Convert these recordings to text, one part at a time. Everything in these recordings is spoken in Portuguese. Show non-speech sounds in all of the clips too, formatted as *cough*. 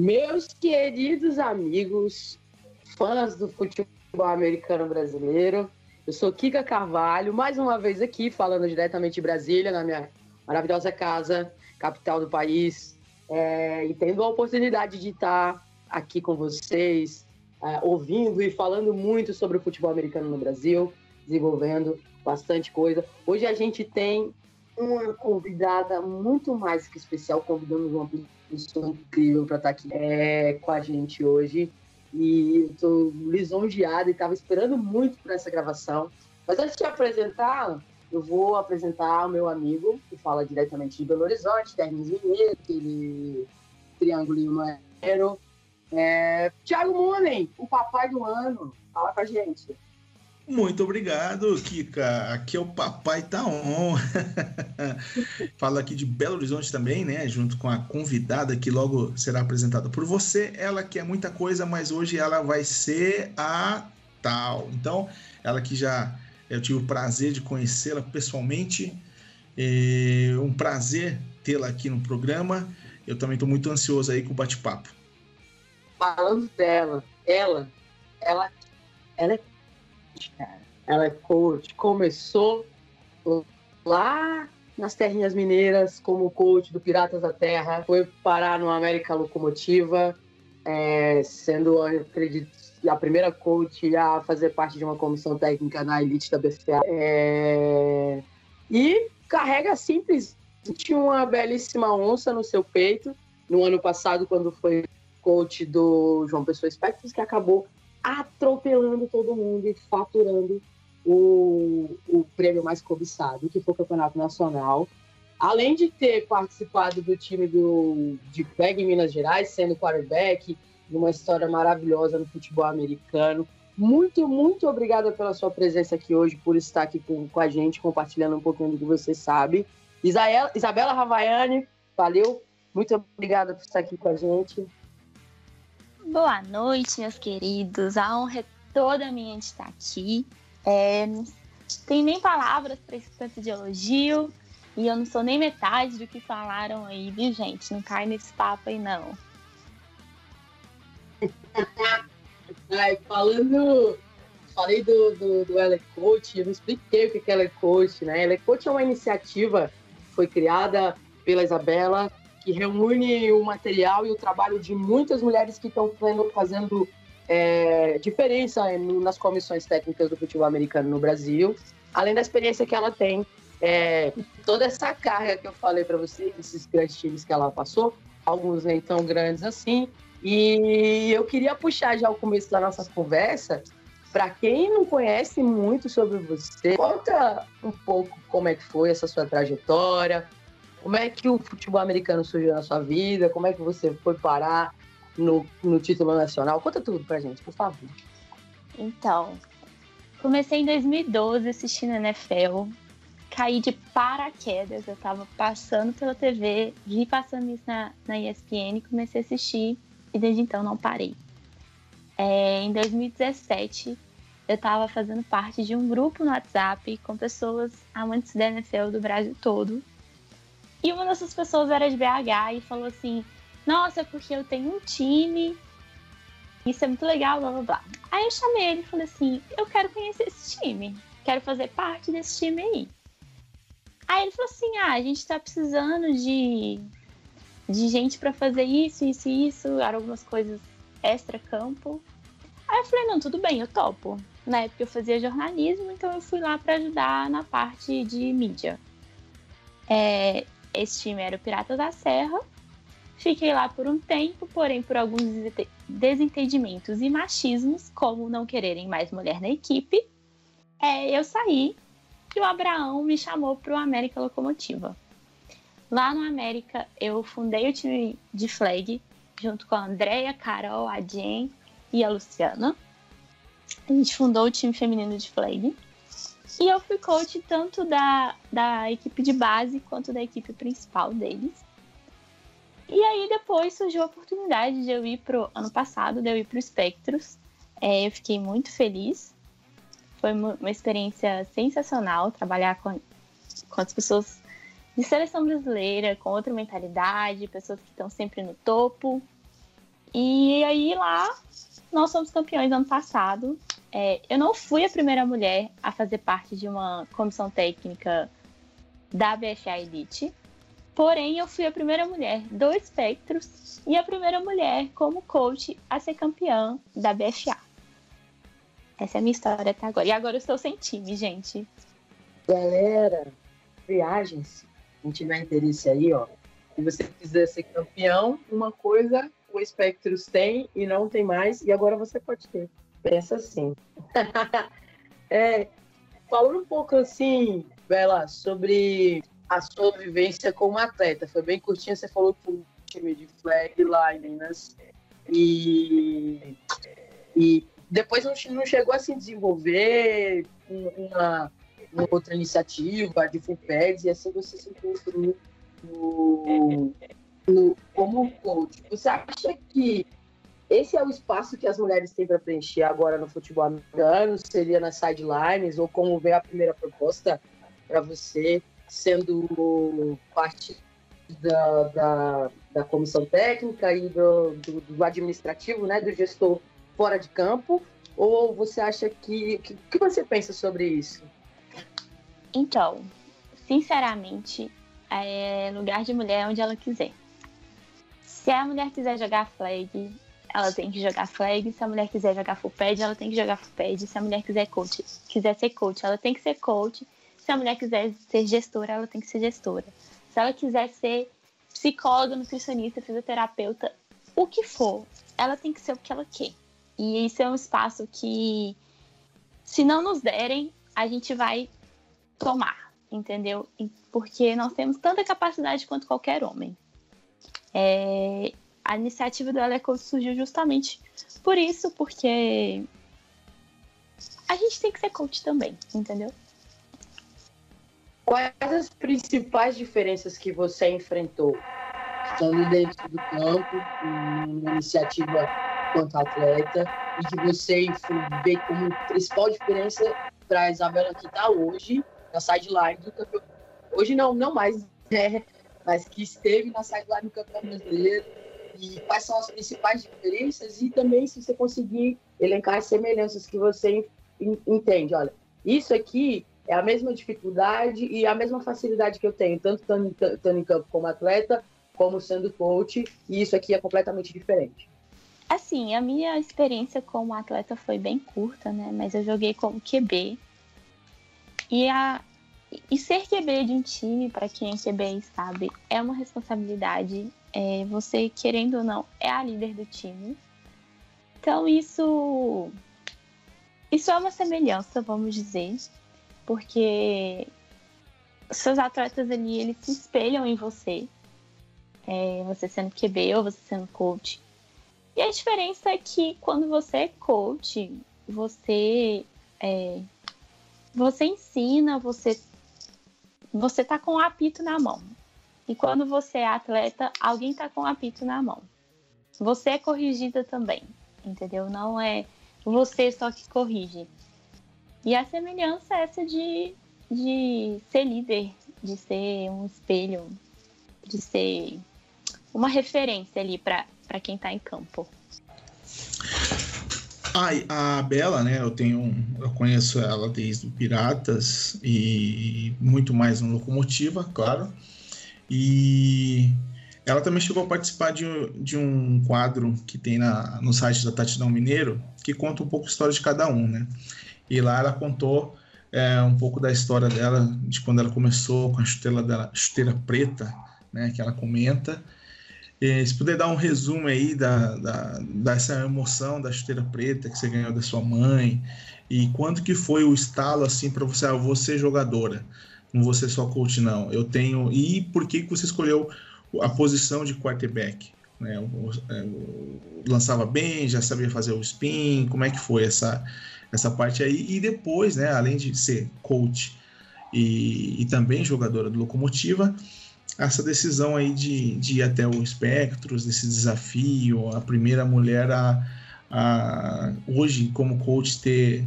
Meus queridos amigos, fãs do futebol americano brasileiro, eu sou Kika Carvalho, mais uma vez aqui, falando diretamente de Brasília, na minha maravilhosa casa, capital do país, é, e tendo a oportunidade de estar aqui com vocês, é, ouvindo e falando muito sobre o futebol americano no Brasil, desenvolvendo bastante coisa. Hoje a gente tem uma convidada muito mais que especial, convidamos uma pessoa incrível para estar aqui é, com a gente hoje. E estou lisonjeada e estava esperando muito por essa gravação. Mas antes de apresentar, eu vou apresentar o meu amigo, que fala diretamente de Belo Horizonte, Termes Mineiro, aquele triângulo maneiro. É, Tiago Munen, o papai do ano, fala com a gente. Muito obrigado, Kika. Aqui é o Papai Taon. *laughs* Falo aqui de Belo Horizonte também, né? Junto com a convidada que logo será apresentada por você. Ela que é muita coisa, mas hoje ela vai ser a tal. Então, ela que já eu tive o prazer de conhecê-la pessoalmente. É um prazer tê-la aqui no programa. Eu também estou muito ansioso aí com o bate-papo. Falando dela, ela, ela, ela é cara. Ela é coach, começou lá nas terrinhas mineiras como coach do Piratas da Terra, foi parar no América Locomotiva, é, sendo, acredito, a primeira coach a fazer parte de uma comissão técnica na elite da BFA. É, e carrega simplesmente uma belíssima onça no seu peito. No ano passado, quando foi coach do João Pessoa Espectros, que acabou atropelando todo mundo e faturando o, o prêmio mais cobiçado, que foi o Campeonato Nacional. Além de ter participado do time do, de PEG em Minas Gerais, sendo quarterback, numa história maravilhosa no futebol americano. Muito, muito obrigada pela sua presença aqui hoje, por estar aqui com, com a gente, compartilhando um pouquinho do que você sabe. Isabela Ravaiani, valeu. Muito obrigada por estar aqui com a gente. Boa noite, meus queridos. A honra é toda minha de estar aqui. É, tem nem palavras para esse tanto de elogio. E eu não sou nem metade do que falaram aí, viu, gente? Não cai nesse papo aí, não. *laughs* Ai, falando. Falei do, do, do Ele Coach, eu não expliquei o que é Ele Coach, né? Ele Coach é uma iniciativa que foi criada pela Isabela que reúne o material e o trabalho de muitas mulheres que estão fazendo é, diferença nas comissões técnicas do futebol americano no Brasil, além da experiência que ela tem, é, toda essa carga que eu falei para você, esses grandes times que ela passou, alguns nem tão grandes assim, e eu queria puxar já o começo da nossa conversa para quem não conhece muito sobre você, conta um pouco como é que foi essa sua trajetória, como é que o futebol americano surgiu na sua vida? Como é que você foi parar no, no título nacional? Conta tudo pra gente, por favor. Então, comecei em 2012 assistindo NFL. Caí de paraquedas, eu tava passando pela TV, vi passando isso na, na ESPN, comecei a assistir e desde então não parei. É, em 2017, eu estava fazendo parte de um grupo no WhatsApp com pessoas amantes da NFL do Brasil todo. E uma dessas pessoas era de BH e falou assim: Nossa, porque eu tenho um time, isso é muito legal, blá blá blá. Aí eu chamei ele e falei assim: Eu quero conhecer esse time, quero fazer parte desse time aí. Aí ele falou assim: Ah, a gente tá precisando de, de gente para fazer isso, isso e isso, eram algumas coisas extra-campo. Aí eu falei: Não, tudo bem, eu topo. Na época eu fazia jornalismo, então eu fui lá para ajudar na parte de mídia. É, esse time era o Piratas da Serra. Fiquei lá por um tempo, porém por alguns desentendimentos e machismos, como não quererem mais mulher na equipe, é, eu saí e o Abraão me chamou para o América Locomotiva. Lá no América, eu fundei o time de flag, junto com a Andrea, Carol, a Jen e a Luciana. A gente fundou o time feminino de flag. E eu fui coach tanto da, da equipe de base quanto da equipe principal deles. E aí depois surgiu a oportunidade de eu ir pro ano passado, de eu ir pro Spectros. É, eu fiquei muito feliz. Foi uma experiência sensacional trabalhar com, com as pessoas de seleção brasileira, com outra mentalidade, pessoas que estão sempre no topo. E aí lá nós somos campeões ano passado. É, eu não fui a primeira mulher a fazer parte de uma comissão técnica da BFA Elite, porém eu fui a primeira mulher do Espectros e a primeira mulher como coach a ser campeã da BFA. Essa é a minha história até agora. E agora eu estou sem time, gente. Galera, viagens, quem tiver interesse aí, ó, se você quiser ser campeão, uma coisa o Spectros tem e não tem mais, e agora você pode ter. Pensa assim. *laughs* é, falando um pouco assim, Bela, sobre a sua vivência como atleta. Foi bem curtinha, você falou que o time de flag lá em Minas. E, e depois não, não chegou a se desenvolver uma, uma outra iniciativa de FUPEDS, e assim você se encontrou no, no, como coach. Você acha que esse é o espaço que as mulheres têm para preencher agora no futebol americano? Seria nas sidelines? Ou como vem a primeira proposta para você, sendo parte da, da, da, comissão técnica e do, do, do, administrativo, né, do gestor fora de campo? Ou você acha que. O que, que você pensa sobre isso? Então, sinceramente, é lugar de mulher onde ela quiser. Se a mulher quiser jogar flag, ela tem que jogar flag. Se a mulher quiser jogar full pad, ela tem que jogar full pad. Se a mulher quiser coach, quiser ser coach, ela tem que ser coach. Se a mulher quiser ser gestora, ela tem que ser gestora. Se ela quiser ser psicóloga, nutricionista, fisioterapeuta, o que for, ela tem que ser o que ela quer. E isso é um espaço que, se não nos derem, a gente vai tomar, entendeu? Porque nós temos tanta capacidade quanto qualquer homem. É, a iniciativa do Eleco surgiu justamente por isso, porque a gente tem que ser coach também, entendeu? Quais as principais diferenças que você enfrentou estando dentro do campo, uma iniciativa quanto atleta, e que você vê como principal diferença para a Isabela que está hoje na sideline do campeonato? Hoje não, não mais, né? mas que esteve na sideline do Campeonato Brasileiro e quais são as principais diferenças e também se você conseguir elencar as semelhanças que você entende. Olha, isso aqui é a mesma dificuldade e a mesma facilidade que eu tenho, tanto estando em campo como atleta, como sendo coach, e isso aqui é completamente diferente. Assim, a minha experiência como atleta foi bem curta, né? Mas eu joguei como QB. E a, e ser QB de um time, para quem é QB sabe, é uma responsabilidade. É, você, querendo ou não, é a líder do time. Então, isso. Isso é uma semelhança, vamos dizer, porque seus atletas ali, eles se espelham em você. É, você sendo QB ou você sendo coach. E a diferença é que quando você é coach, você é, você ensina, você você tá com o apito na mão. E quando você é atleta, alguém tá com o apito na mão. Você é corrigida também, entendeu? Não é você só que corrige. E a semelhança é essa de, de ser líder, de ser um espelho, de ser uma referência ali para quem está em campo. A Bela, né? Eu tenho, eu conheço ela desde o Piratas e muito mais no Locomotiva, claro. E ela também chegou a participar de, de um quadro que tem na, no site da Tatidão Mineiro, que conta um pouco a história de cada um, né? E lá ela contou é, um pouco da história dela, de quando ela começou com a chuteira, dela, chuteira preta, né? Que ela comenta é, se puder dar um resumo aí da, da, dessa emoção da chuteira preta que você ganhou da sua mãe e quando que foi o estalo assim para você, ah, você jogadora, não você só coach não. Eu tenho e por que que você escolheu a posição de quarterback? Né? É, lançava bem, já sabia fazer o spin, como é que foi essa essa parte aí e depois, né, além de ser coach e, e também jogadora do Locomotiva, essa decisão aí de, de ir até o Spectros, desse desafio, a primeira mulher a, a hoje como coach ter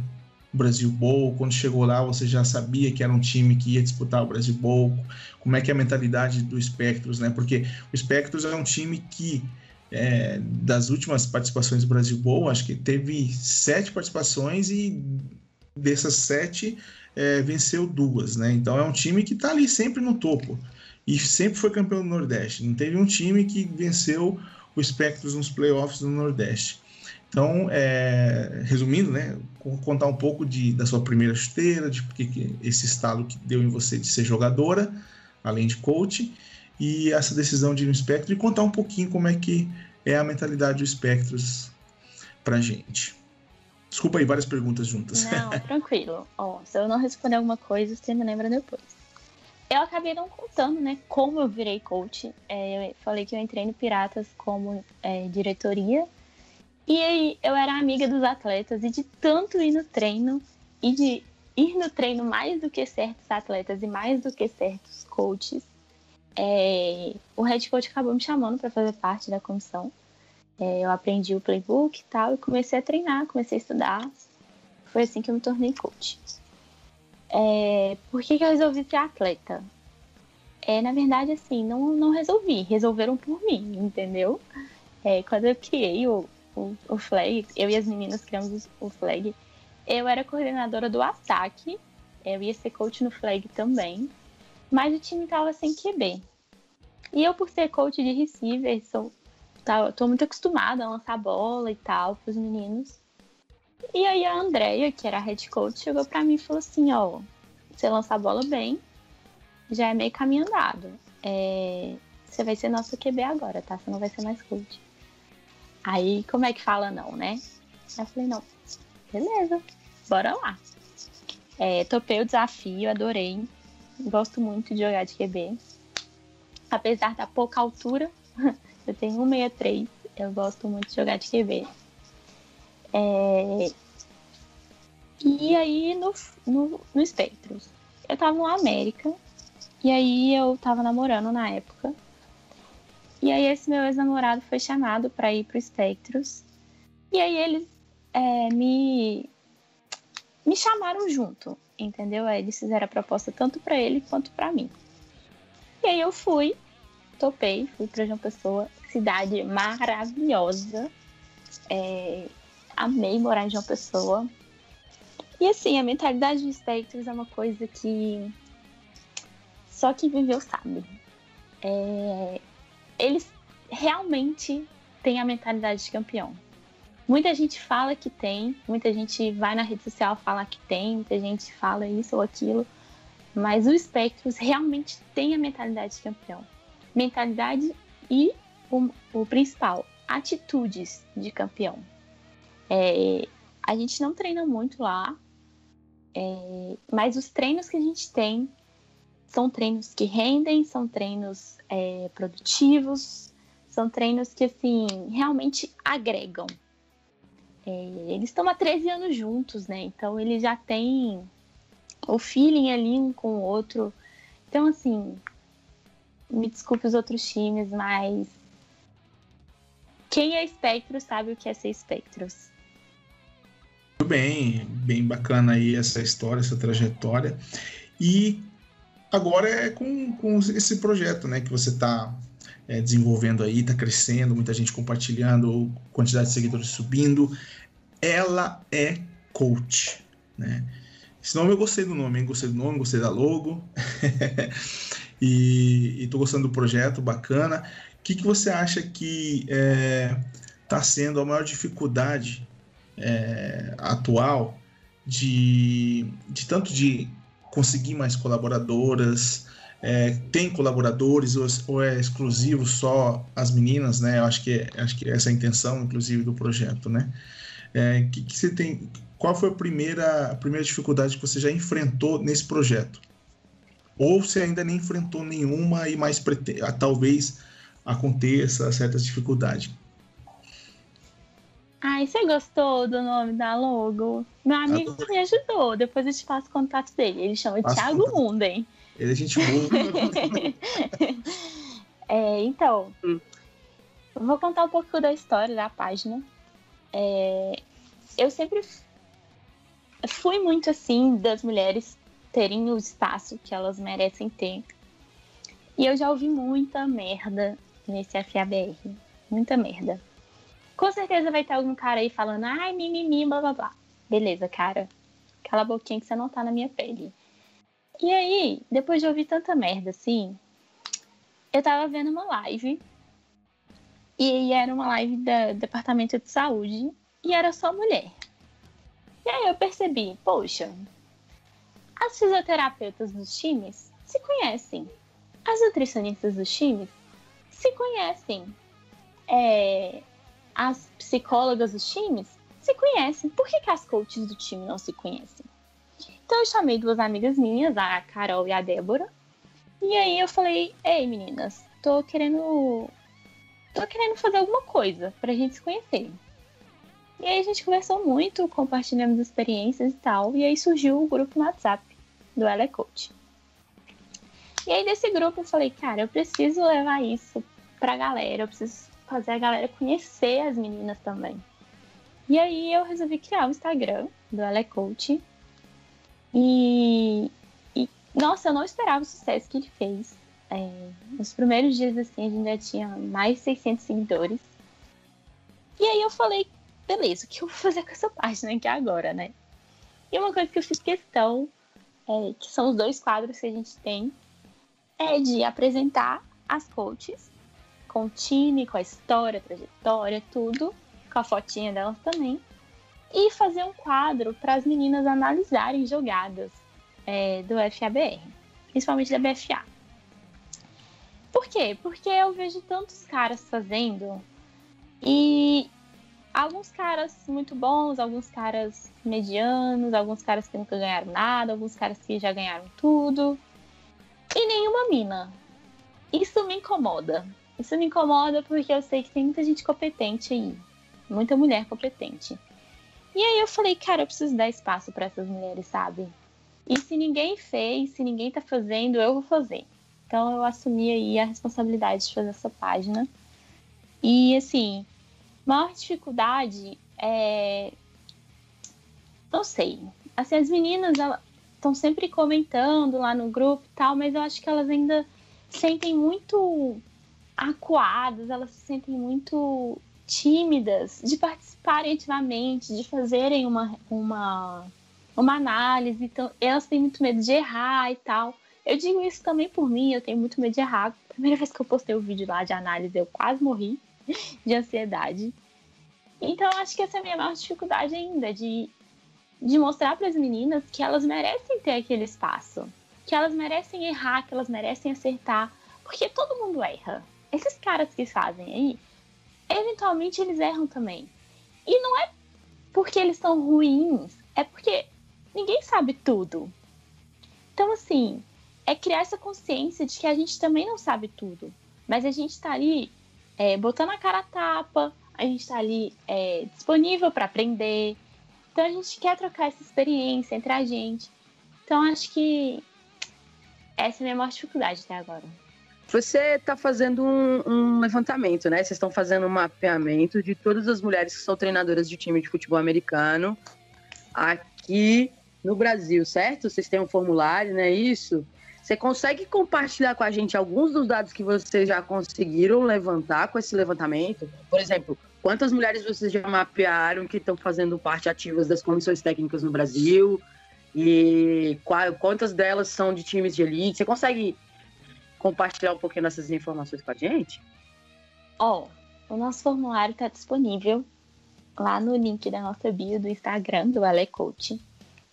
o Brasil Bowl, quando chegou lá você já sabia que era um time que ia disputar o Brasil Bowl, como é que é a mentalidade do Spectros, né? Porque o Spectros é um time que é, das últimas participações do Brasil Bowl, acho que teve sete participações e dessas sete é, venceu duas, né? Então é um time que está ali sempre no topo e sempre foi campeão do Nordeste. Não teve um time que venceu o Spectros nos playoffs do Nordeste. Então, é, resumindo, né, contar um pouco de, da sua primeira chuteira, de porque esse estalo que deu em você de ser jogadora, além de coach, e essa decisão de ir no Spectros e contar um pouquinho como é que é a mentalidade do Spectros pra gente. Desculpa aí, várias perguntas juntas. *laughs* Não, tranquilo. Ó, se eu não responder alguma coisa, você me lembra depois. Eu acabei não contando, né, como eu virei coach. É, eu falei que eu entrei no Piratas como é, diretoria e aí eu era amiga dos atletas e de tanto ir no treino e de ir no treino mais do que certos atletas e mais do que certos coaches, é, o head coach acabou me chamando para fazer parte da comissão. É, eu aprendi o playbook e tal e comecei a treinar, comecei a estudar. Foi assim que eu me tornei coach. É, por que, que eu resolvi ser atleta? É, na verdade, assim, não, não resolvi, resolveram por mim, entendeu? É, quando eu criei o, o, o flag, eu e as meninas criamos o flag, eu era coordenadora do ataque, eu ia ser coach no flag também, mas o time tava sem QB. E eu, por ser coach de receiver, sou, tá, tô muito acostumada a lançar bola e tal pros meninos. E aí a Andrea, que era a head coach, chegou pra mim e falou assim, ó, você lança a bola bem, já é meio caminho andado. É, você vai ser nosso QB agora, tá? Você não vai ser mais coach. Aí, como é que fala não, né? Eu falei, não, beleza, bora lá. É, topei o desafio, adorei. Gosto muito de jogar de QB. Apesar da pouca altura, *laughs* eu tenho 1,63, eu gosto muito de jogar de QB. É... E aí, no, no, no Spectros, eu tava no América, e aí eu tava namorando na época. E aí esse meu ex-namorado foi chamado para ir pro Spectros. E aí eles é, me me chamaram junto, entendeu? Aí eles fizeram a proposta tanto para ele quanto para mim. E aí eu fui, topei, fui para João Pessoa, cidade maravilhosa. É, amei morar em João Pessoa. E assim, a mentalidade de Spectros é uma coisa que só quem viveu sabe. É, eles realmente têm a mentalidade de campeão. Muita gente fala que tem, muita gente vai na rede social falar que tem, muita gente fala isso ou aquilo, mas o Spectros realmente tem a mentalidade de campeão. Mentalidade e o, o principal, atitudes de campeão. É, a gente não treina muito lá, é, mas os treinos que a gente tem são treinos que rendem, são treinos é, produtivos, são treinos que, assim, realmente agregam. É, eles estão há 13 anos juntos, né? Então, eles já têm o feeling ali um com o outro. Então, assim, me desculpe os outros times, mas quem é espectro sabe o que é ser espectros. Muito bem, bem bacana aí essa história, essa trajetória. E Agora é com, com esse projeto né, que você está é, desenvolvendo aí, está crescendo, muita gente compartilhando, quantidade de seguidores subindo. Ela é coach. Né? Esse nome eu gostei do nome, hein? gostei do nome, gostei da logo. *laughs* e estou gostando do projeto, bacana. O que, que você acha que está é, tá sendo a maior dificuldade é, atual de, de tanto de conseguir mais colaboradoras? É, tem colaboradores ou, ou, é exclusivo só as meninas, né? Eu acho que, acho que essa é a intenção, inclusive, do projeto, né? É, que, que você tem, qual foi a primeira, a primeira dificuldade que você já enfrentou nesse projeto? Ou você ainda nem enfrentou nenhuma e mais talvez aconteça certas dificuldades? Ai, você gostou do nome da logo? Meu amigo Adoro. me ajudou. Depois eu te passo o contato dele. Ele chama Passo Thiago Munden. Ele é gente boa. *laughs* é, então, hum. vou contar um pouco da história da página. É, eu sempre fui muito assim das mulheres terem o espaço que elas merecem ter. E eu já ouvi muita merda nesse FABR. Muita merda. Com certeza vai ter algum cara aí falando, ai, mimimi, blá blá blá. Beleza, cara. Cala a boquinha que você não tá na minha pele. E aí, depois de ouvir tanta merda assim, eu tava vendo uma live. E aí era uma live do Departamento de Saúde. E era só mulher. E aí eu percebi, poxa, as fisioterapeutas dos times se conhecem. As nutricionistas dos times se conhecem. É, as psicólogas dos times se conhecem. Por que, que as coaches do time não se conhecem? Então eu chamei duas amigas minhas, a Carol e a Débora. E aí eu falei, ei meninas, tô querendo. tô querendo fazer alguma coisa pra gente se conhecer. E aí a gente conversou muito, compartilhamos experiências e tal. E aí surgiu o grupo no WhatsApp do Ela Coach. E aí desse grupo eu falei, cara, eu preciso levar isso pra galera, eu preciso fazer a galera conhecer as meninas também. E aí eu resolvi criar o Instagram do Ela Coach. E, e, nossa, eu não esperava o sucesso que ele fez. É, nos primeiros dias assim a gente já tinha mais de 600 seguidores. E aí eu falei, beleza, o que eu vou fazer com essa página aqui agora, né? E uma coisa que eu fiz questão, é, que são os dois quadros que a gente tem, é de apresentar as coaches com o time, com a história, a trajetória, tudo, com a fotinha delas também, e fazer um quadro para as meninas analisarem jogadas é, do FABR, principalmente da BFA. Por quê? Porque eu vejo tantos caras fazendo e alguns caras muito bons, alguns caras medianos, alguns caras que nunca ganharam nada, alguns caras que já ganharam tudo e nenhuma mina. Isso me incomoda. Isso me incomoda porque eu sei que tem muita gente competente aí. Muita mulher competente. E aí eu falei, cara, eu preciso dar espaço para essas mulheres, sabe? E se ninguém fez, se ninguém tá fazendo, eu vou fazer. Então eu assumi aí a responsabilidade de fazer essa página. E assim, maior dificuldade é. Não sei. Assim, as meninas estão sempre comentando lá no grupo e tal, mas eu acho que elas ainda sentem muito acuadas, elas se sentem muito tímidas de participarem ativamente, de fazerem uma, uma, uma análise. Então, elas têm muito medo de errar e tal. Eu digo isso também por mim, eu tenho muito medo de errar. Primeira vez que eu postei o um vídeo lá de análise, eu quase morri *laughs* de ansiedade. Então, acho que essa é a minha maior dificuldade ainda, de, de mostrar para as meninas que elas merecem ter aquele espaço, que elas merecem errar, que elas merecem acertar, porque todo mundo erra esses caras que fazem aí, eventualmente eles erram também. E não é porque eles são ruins, é porque ninguém sabe tudo. Então, assim, é criar essa consciência de que a gente também não sabe tudo. Mas a gente tá ali é, botando a cara a tapa, a gente tá ali é, disponível para aprender. Então a gente quer trocar essa experiência entre a gente. Então acho que essa é a minha maior dificuldade até agora. Você está fazendo um, um, levantamento, né? Vocês estão fazendo um mapeamento de todas as mulheres que são treinadoras de time de futebol americano aqui no Brasil, certo? Vocês têm um formulário, né? Isso. Você consegue compartilhar com a gente alguns dos dados que vocês já conseguiram levantar com esse levantamento? Por exemplo, quantas mulheres vocês já mapearam que estão fazendo parte ativas das comissões técnicas no Brasil? E qual, quantas delas são de times de elite? Você consegue compartilhar um pouquinho dessas informações com a gente? Ó, oh, o nosso formulário está disponível lá no link da nossa bio do Instagram, do Ale Coach.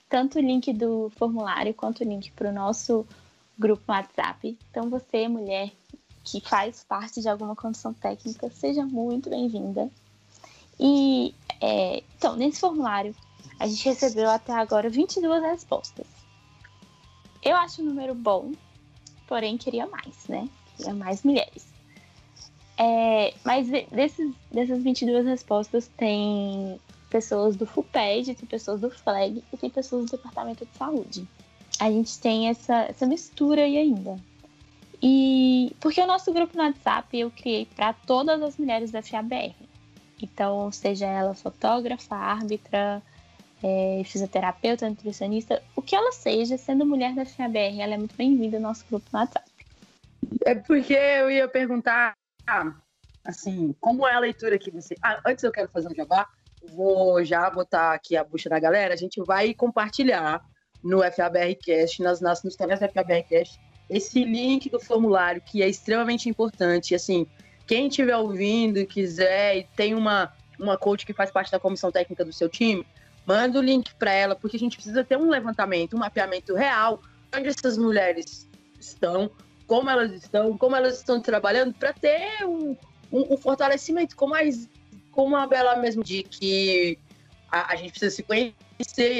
Tanto o link do formulário quanto o link para o nosso grupo WhatsApp. Então, você, mulher que faz parte de alguma condição técnica, seja muito bem-vinda. E, é, então, nesse formulário, a gente recebeu até agora 22 respostas. Eu acho um número bom, porém queria mais, né? Queria mais mulheres. É, mas desses, dessas 22 respostas, tem pessoas do FUPED, tem pessoas do FLAG e tem pessoas do Departamento de Saúde. A gente tem essa, essa mistura aí ainda. E porque o nosso grupo no WhatsApp eu criei para todas as mulheres da FABR. Então, seja ela fotógrafa, árbitra, é, fisioterapeuta, nutricionista, o que ela seja, sendo mulher da FABR, ela é muito bem-vinda ao nosso grupo no WhatsApp. É porque eu ia perguntar assim, como é a leitura que você. Ah, antes eu quero fazer um jabá, vou já botar aqui a bucha da galera. A gente vai compartilhar no FABRcast, nas, nas, nos canais do FABRcast, esse link do formulário que é extremamente importante. Assim, quem estiver ouvindo e quiser e tem uma, uma coach que faz parte da comissão técnica do seu time, manda o link para ela, porque a gente precisa ter um levantamento, um mapeamento real onde essas mulheres estão, como elas estão, como elas estão trabalhando, para ter um, um, um, fortalecimento, como, mais, como a Bela mesmo de que a, a gente precisa se conhecer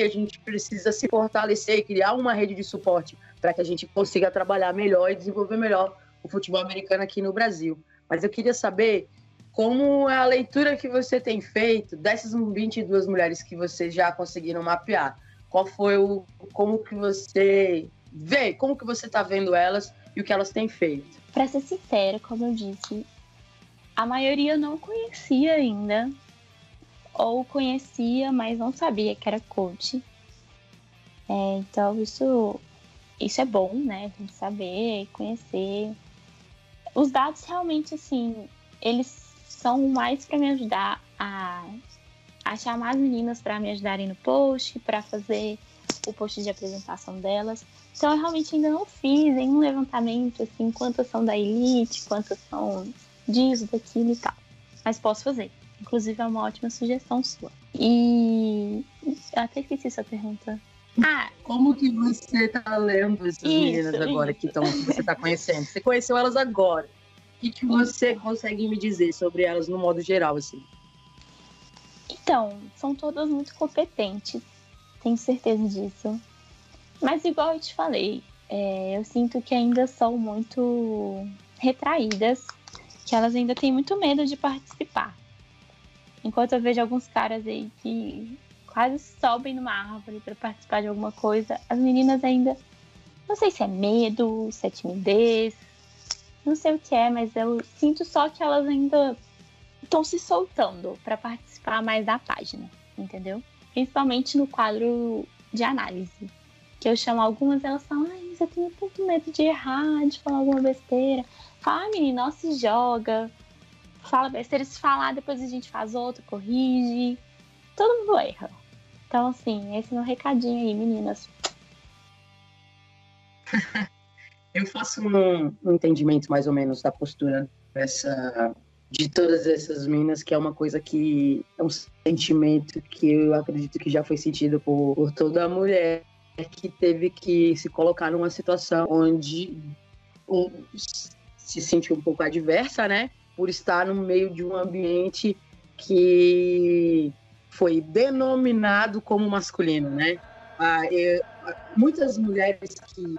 a gente precisa se fortalecer e criar uma rede de suporte para que a gente consiga trabalhar melhor e desenvolver melhor o futebol americano aqui no Brasil. Mas eu queria saber como a leitura que você tem feito dessas 22 mulheres que vocês já conseguiram mapear. Qual foi o como que você vê, como que você está vendo elas e o que elas têm feito? Para ser sincera, como eu disse, a maioria eu não conhecia ainda, ou conhecia, mas não sabia que era coach. É, então isso, isso é bom, né? A gente saber, conhecer. Os dados realmente, assim, eles são mais para me ajudar a, a chamar as meninas para me ajudarem no post, para fazer o post de apresentação delas. Então, eu realmente ainda não fiz nenhum levantamento, assim, quantas são da elite, quantas são disso, daquilo e tal. Mas posso fazer. Inclusive, é uma ótima sugestão sua. E. Eu até esqueci essa pergunta. Ah, como que você tá lendo essas isso, meninas agora isso. que, tão, que você tá conhecendo? Você conheceu elas agora. Que, que você consegue me dizer sobre elas no modo geral, assim? Então, são todas muito competentes. Tenho certeza disso. Mas igual eu te falei, é, eu sinto que ainda são muito retraídas, que elas ainda têm muito medo de participar. Enquanto eu vejo alguns caras aí que quase sobem numa árvore para participar de alguma coisa, as meninas ainda. Não sei se é medo, se é timidez, não sei o que é, mas eu sinto só que elas ainda estão se soltando para participar mais da página, entendeu? Principalmente no quadro de análise que eu chamo algumas, elas falam, ai, mas eu tenho tanto medo de errar, de falar alguma besteira. Fala, menina, não se joga. Fala besteira, se falar, depois a gente faz outra, corrige. Todo mundo erra. Então, assim, esse é meu recadinho aí, meninas. *laughs* eu faço um, um, entendimento mais ou menos da postura dessa, de todas essas meninas, que é uma coisa que é um sentimento que eu acredito que já foi sentido por, por toda mulher que teve que se colocar numa situação onde um, se sentiu um pouco adversa, né? Por estar no meio de um ambiente que foi denominado como masculino, né? Ah, eu, muitas mulheres que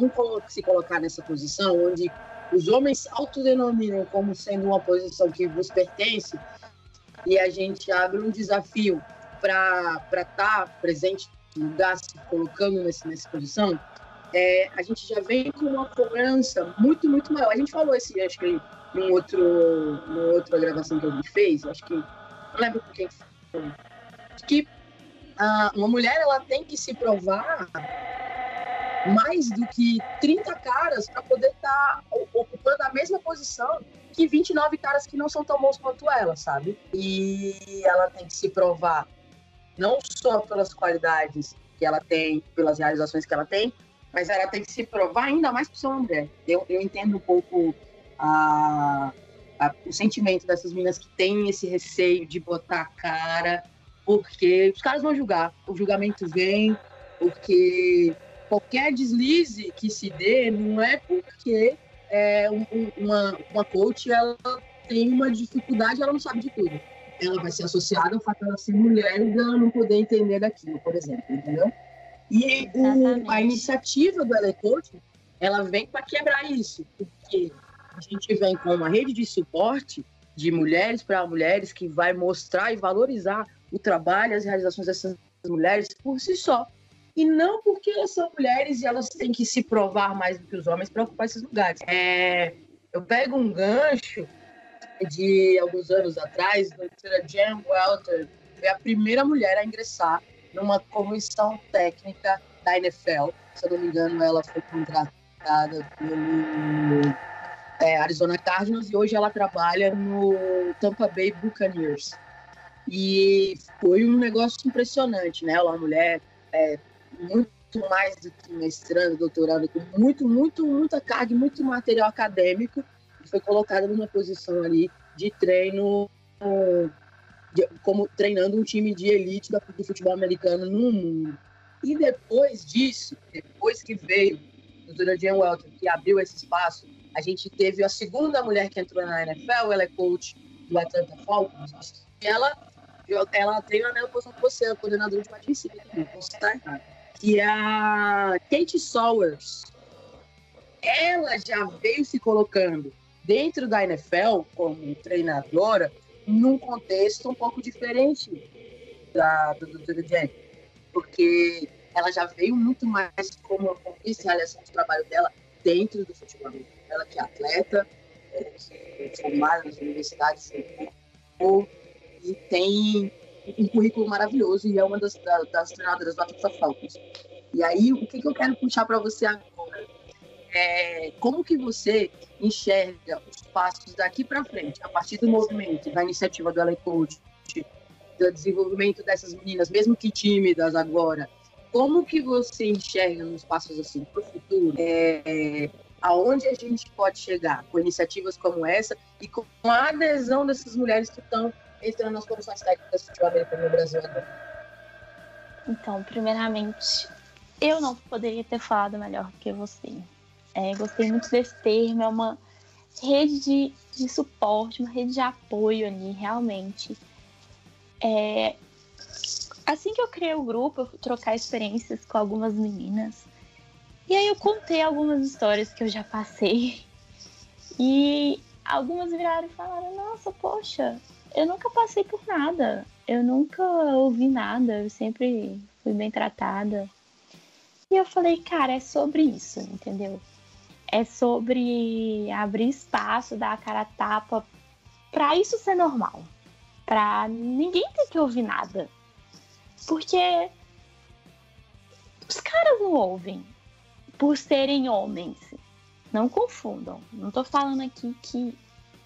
vão se colocar nessa posição, onde os homens autodenominam como sendo uma posição que vos pertence, e a gente abre um desafio para estar tá presente lugar se colocando nesse, nessa posição, é, a gente já vem com uma cobrança muito, muito maior. A gente falou esse, acho que num outro, numa outra gravação que a gente fez, acho que, não lembro com quem que ah, uma mulher ela tem que se provar mais do que 30 caras para poder estar tá ocupando a mesma posição que 29 caras que não são tão bons quanto ela, sabe? E ela tem que se provar não só pelas qualidades que ela tem, pelas realizações que ela tem, mas ela tem que se provar ainda mais por ser uma mulher. Eu, eu entendo um pouco a, a, o sentimento dessas meninas que têm esse receio de botar a cara, porque os caras vão julgar, o julgamento vem, porque qualquer deslize que se dê não é porque é, um, uma, uma coach ela tem uma dificuldade, ela não sabe de tudo ela vai ser associada ao fato de ela ser mulher e ela não poder entender daquilo, por exemplo, entendeu? E o, a iniciativa do Elecoach, ela vem para quebrar isso, porque a gente vem com uma rede de suporte de mulheres para mulheres que vai mostrar e valorizar o trabalho, as realizações dessas mulheres por si só. E não porque elas são mulheres e elas têm que se provar mais do que os homens para ocupar esses lugares. É, eu pego um gancho de alguns anos atrás, a doutora Jan Welter foi a primeira mulher a ingressar numa comissão técnica da NFL. Se eu não me engano, ela foi contratada pelo é, Arizona Cardinals e hoje ela trabalha no Tampa Bay Buccaneers. E foi um negócio impressionante, né? Ela é uma mulher é, muito mais do que mestrando, doutorando, com muito, muito, muita carga, muito material acadêmico, e foi colocada numa posição ali de treino, de, como treinando um time de elite do futebol americano no mundo. E depois disso, depois que veio a doutora Jen Welton, que abriu esse espaço, a gente teve a segunda mulher que entrou na NFL, ela é coach do Atlanta Falcons, e ela ela treina na posição que você, a coordenadora de patrocínio, né? posso estar errado. Que a Kate Sowers. Ela já veio se colocando dentro da NFL como treinadora num contexto um pouco diferente da do Dr. Jen, porque ela já veio muito mais como realização do trabalho dela dentro do futebol. Ela que é atleta, é, é formada nas universidades, e tem um currículo maravilhoso e é uma das, das treinadoras do Atlanta Falcons. E aí, o que, que eu quero puxar para você agora? É, como que você enxerga os passos daqui para frente, a partir do movimento, da iniciativa do LA Coach, do desenvolvimento dessas meninas, mesmo que tímidas agora, como que você enxerga nos passos assim para o futuro? É, aonde a gente pode chegar com iniciativas como essa e com a adesão dessas mulheres que estão entrando nas comissões técnicas do futebol americano no Brasil agora? Então, primeiramente, eu não poderia ter falado melhor que você. É, gostei muito desse termo, é uma rede de, de suporte, uma rede de apoio ali, realmente. É, assim que eu criei o grupo, eu fui trocar experiências com algumas meninas. E aí eu contei algumas histórias que eu já passei. E algumas viraram e falaram: Nossa, poxa, eu nunca passei por nada. Eu nunca ouvi nada. Eu sempre fui bem tratada. E eu falei, cara, é sobre isso, entendeu? É sobre abrir espaço, dar a cara a tapa, pra isso ser normal. Pra ninguém ter que ouvir nada. Porque os caras não ouvem por serem homens. Não confundam. Não tô falando aqui que,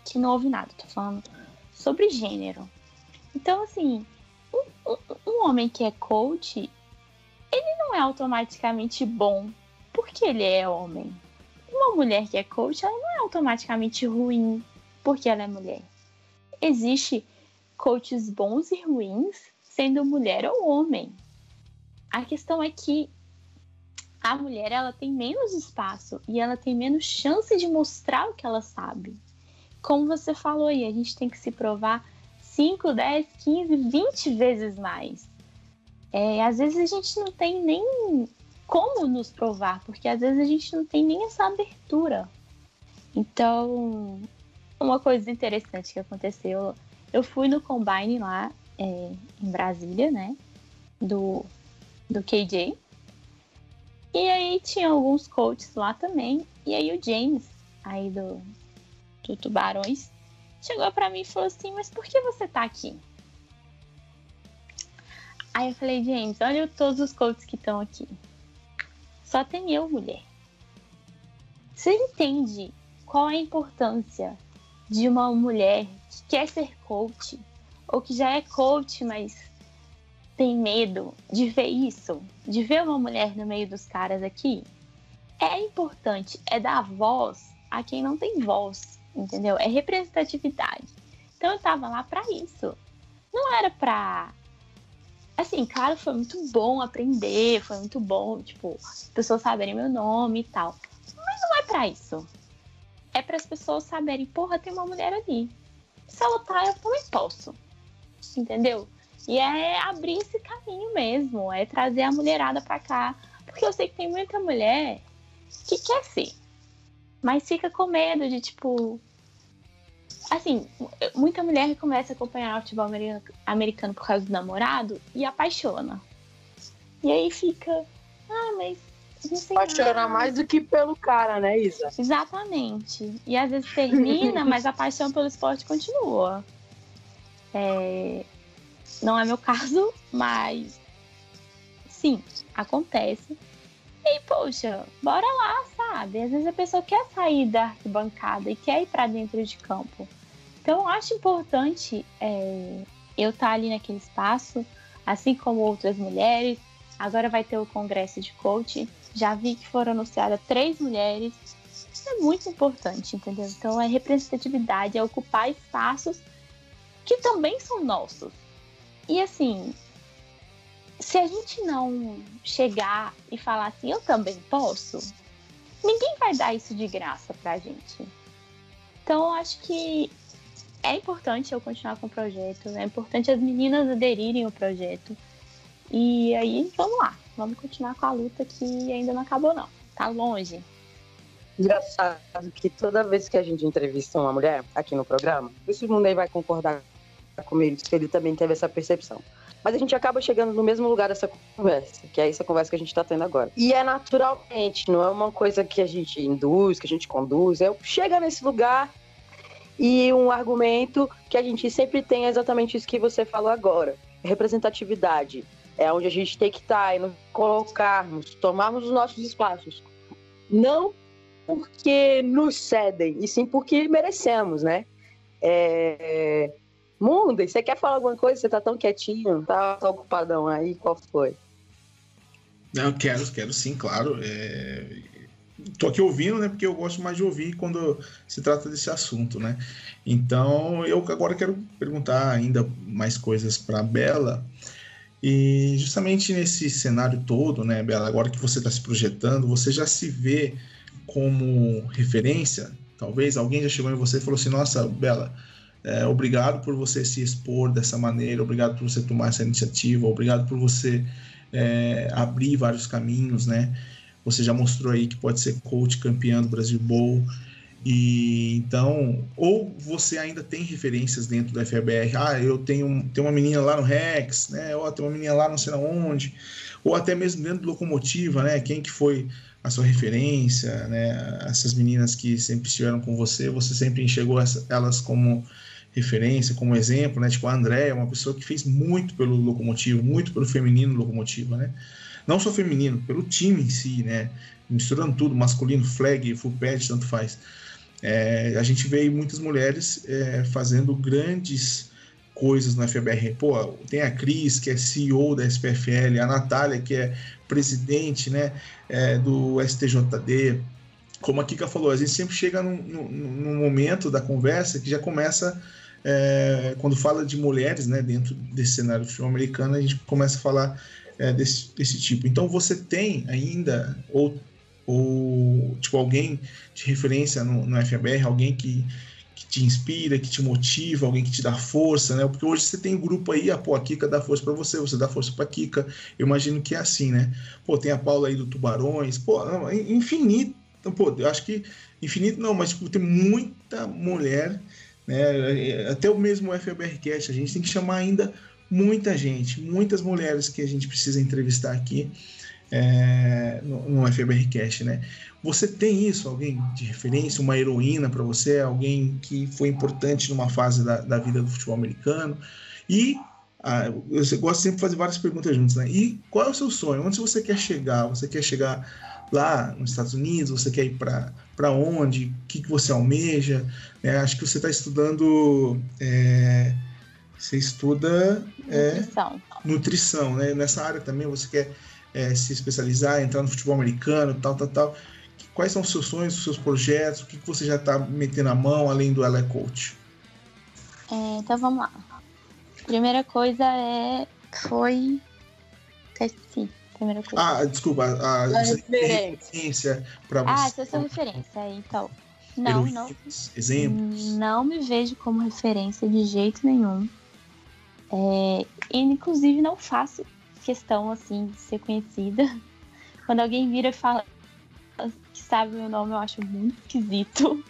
que não ouve nada. Tô falando sobre gênero. Então, assim, um, um, homem que é coach, ele não é automaticamente bom porque ele é homem. Uma mulher que é coach, ela não é automaticamente ruim porque ela é mulher. Existe coaches bons e ruins sendo mulher ou homem. A questão é que a mulher ela tem menos espaço e ela tem menos chance de mostrar o que ela sabe como você falou aí, a gente tem que se provar 5, 10, 15, 20 vezes mais. É, às vezes a gente não tem nem como nos provar, porque às vezes a gente não tem nem essa abertura. Então, uma coisa interessante que aconteceu, eu fui no Combine lá é, em Brasília, né? Do, do KJ. E aí tinha alguns coaches lá também. E aí o James, aí do, do Tubarões, chegou para mim e falou assim: Mas por que você tá aqui? Aí eu falei: James, olha todos os coaches que estão aqui. Só tem eu, mulher. Você entende qual é a importância de uma mulher que quer ser coach ou que já é coach, mas tem medo de ver isso, de ver uma mulher no meio dos caras aqui? É importante, é dar voz a quem não tem voz entendeu? É representatividade. Então eu tava lá para isso. Não era pra. Assim, claro, foi muito bom aprender, foi muito bom, tipo, as pessoas saberem meu nome e tal. Mas não é para isso. É para as pessoas saberem, porra, tem uma mulher ali. Se ela tá, eu também posso. Entendeu? E é abrir esse caminho mesmo, é trazer a mulherada para cá. Porque eu sei que tem muita mulher que quer ser. Mas fica com medo de, tipo, assim, muita mulher começa a acompanhar o futebol americano por causa do namorado e apaixona. E aí fica, ah, mas não sei Apaixona nada. mais do que pelo cara, né, Isa? Exatamente. E às vezes termina, mas a paixão pelo esporte continua. É... Não é meu caso, mas sim, acontece. E, poxa, bora lá, sabe? Às vezes a pessoa quer sair da arquibancada e quer ir para dentro de campo. Então, eu acho importante é, eu estar tá ali naquele espaço, assim como outras mulheres. Agora vai ter o congresso de coach. Já vi que foram anunciadas três mulheres. Isso é muito importante, entendeu? Então, é representatividade, é ocupar espaços que também são nossos. E assim, se a gente não chegar e falar assim, eu também posso, ninguém vai dar isso de graça pra gente. Então, eu acho que é importante eu continuar com o projeto, é importante as meninas aderirem ao projeto. E aí, vamos lá, vamos continuar com a luta que ainda não acabou, não. Tá longe. Engraçado que toda vez que a gente entrevista uma mulher aqui no programa, esse mundo aí vai concordar comigo, que ele também teve essa percepção. Mas a gente acaba chegando no mesmo lugar dessa conversa, que é essa conversa que a gente está tendo agora. E é naturalmente, não é uma coisa que a gente induz, que a gente conduz, é chega nesse lugar e um argumento que a gente sempre tem é exatamente isso que você falou agora. Representatividade. É onde a gente tem que estar tá, e nos colocarmos, tomarmos os nossos espaços. Não porque nos cedem, e sim porque merecemos, né? É, Mundo, você quer falar alguma coisa? Você tá tão quietinho, tá, tá ocupadão aí, qual foi? Não, quero, quero sim, claro. É... Tô aqui ouvindo, né? Porque eu gosto mais de ouvir quando se trata desse assunto, né? Então, eu agora quero perguntar ainda mais coisas para Bela. E justamente nesse cenário todo, né, Bela, agora que você está se projetando, você já se vê como referência? Talvez alguém já chegou em você e falou assim: Nossa, Bela, é, obrigado por você se expor dessa maneira, obrigado por você tomar essa iniciativa, obrigado por você é, abrir vários caminhos, né? Você já mostrou aí que pode ser coach campeão do Brasil Bowl. E então, ou você ainda tem referências dentro do FABR, ah, eu tenho, tenho uma menina lá no Rex, né? Ou tem uma menina lá não sei onde, ou até mesmo dentro do Locomotiva, né? Quem que foi a sua referência, né? Essas meninas que sempre estiveram com você, você sempre enxergou elas como referência, como exemplo, né? Tipo, a Andréia, uma pessoa que fez muito pelo locomotivo, muito pelo feminino locomotivo, né? Não só feminino, pelo time em si, né? Misturando tudo, masculino, flag, full pad, tanto faz. É, a gente vê muitas mulheres é, fazendo grandes coisas no FBR. Pô, tem a Cris, que é CEO da SPFL, a Natália, que é presidente né, é, do STJD. Como a Kika falou, a gente sempre chega num, num, momento da conversa que já começa é, quando fala de mulheres, né, dentro desse cenário filme americano, a gente começa a falar é, desse, desse tipo. Então você tem ainda, ou, ou tipo, alguém de referência no, no FABR, alguém que, que te inspira, que te motiva, alguém que te dá força, né? Porque hoje você tem um grupo aí, a, pô, a Kika dá força para você, você dá força para Kika. Eu imagino que é assim, né? Pô, tem a Paula aí do Tubarões, pô, infinito. Então, pô, eu acho que infinito não, mas tipo, tem muita mulher né? Até o mesmo FBRcast, a gente tem que chamar ainda muita gente, muitas mulheres que a gente precisa entrevistar aqui é, no, no FBRcast, né? Você tem isso, alguém de referência, uma heroína para você, alguém que foi importante numa fase da, da vida do futebol americano e ah, eu gosto sempre de fazer várias perguntas juntos, né? E qual é o seu sonho? Onde você quer chegar? Você quer chegar lá nos Estados Unidos? Você quer ir para onde? O que, que você almeja? É, acho que você está estudando. É, você estuda é, nutrição. nutrição, né? Nessa área também você quer é, se especializar, entrar no futebol americano, tal, tal, tal. Quais são os seus sonhos, os seus projetos? O que, que você já está metendo a mão além do Ela Coach? É, então vamos lá. Primeira coisa é foi esqueci primeira coisa. Ah, desculpa, a, a referência para você. Ah, essa é a sua referência, então. Não, não. Exemplos. Não me vejo como referência de jeito nenhum. É, e, inclusive, não faço questão, assim, de ser conhecida. *laughs* Quando alguém vira e fala que sabe meu nome, eu acho muito esquisito.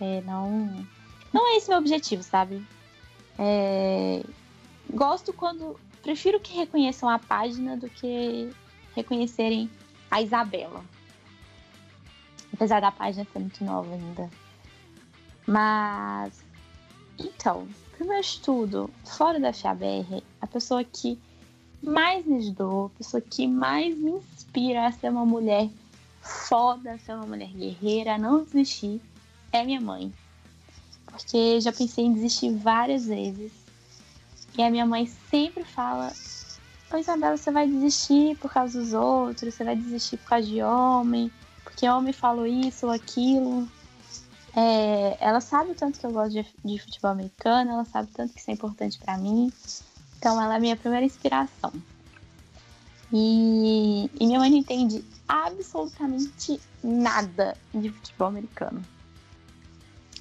É, não, não é esse meu objetivo, sabe? É, gosto quando. Prefiro que reconheçam a página do que reconhecerem a Isabela. Apesar da página ser muito nova ainda. Mas. Então, primeiro estudo, fora da FABR, a pessoa que mais me ajudou, a pessoa que mais me inspira a ser uma mulher foda, ser uma mulher guerreira, não desistir, é minha mãe. Porque já pensei em desistir várias vezes. E a minha mãe sempre fala: Ô Isabela, você vai desistir por causa dos outros, você vai desistir por causa de homem, porque homem falou isso ou aquilo. É, ela sabe o tanto que eu gosto de, de futebol americano, ela sabe o tanto que isso é importante para mim. Então ela é a minha primeira inspiração. E, e minha mãe não entende absolutamente nada de futebol americano.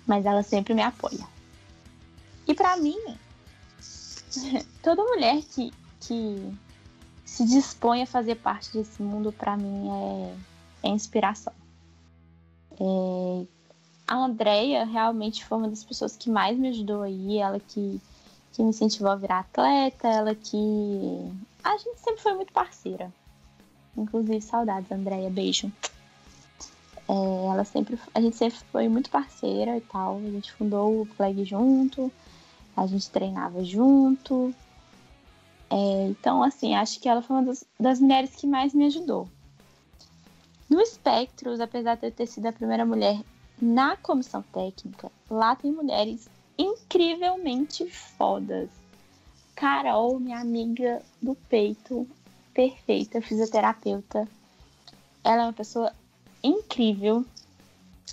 Mas ela sempre me apoia. E para mim, *laughs* toda mulher que, que se dispõe a fazer parte desse mundo, para mim, é, é inspiração. É, a Andrea realmente foi uma das pessoas que mais me ajudou aí, ela que, que me incentivou a virar atleta, ela que. A gente sempre foi muito parceira. Inclusive, saudades, Andrea, beijo. É, ela sempre, a gente sempre foi muito parceira e tal. A gente fundou o Flag junto, a gente treinava junto. É, então, assim, acho que ela foi uma das, das mulheres que mais me ajudou. No Espectros, apesar de eu ter sido a primeira mulher na comissão técnica, lá tem mulheres incrivelmente fodas. Carol, minha amiga do peito, perfeita, fisioterapeuta. Ela é uma pessoa incrível.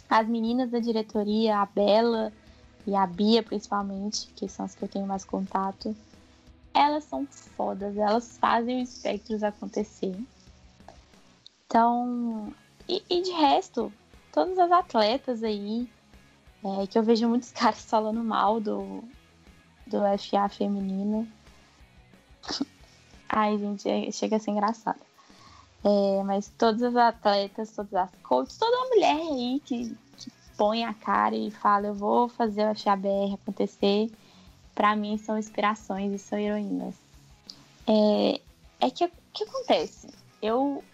As meninas da diretoria, a Bela e a Bia, principalmente, que são as que eu tenho mais contato, elas são fodas, elas fazem o espectros acontecer. Então, e, e de resto, todas as atletas aí, é, que eu vejo muitos *laughs* caras falando mal do, do FA feminino. *laughs* Ai, gente, é, chega a ser engraçado. É, mas todas as atletas, todas as coaches, toda mulher aí que, que põe a cara e fala, eu vou fazer o FABR acontecer, para mim são inspirações e são heroínas. É, é que o que acontece? Eu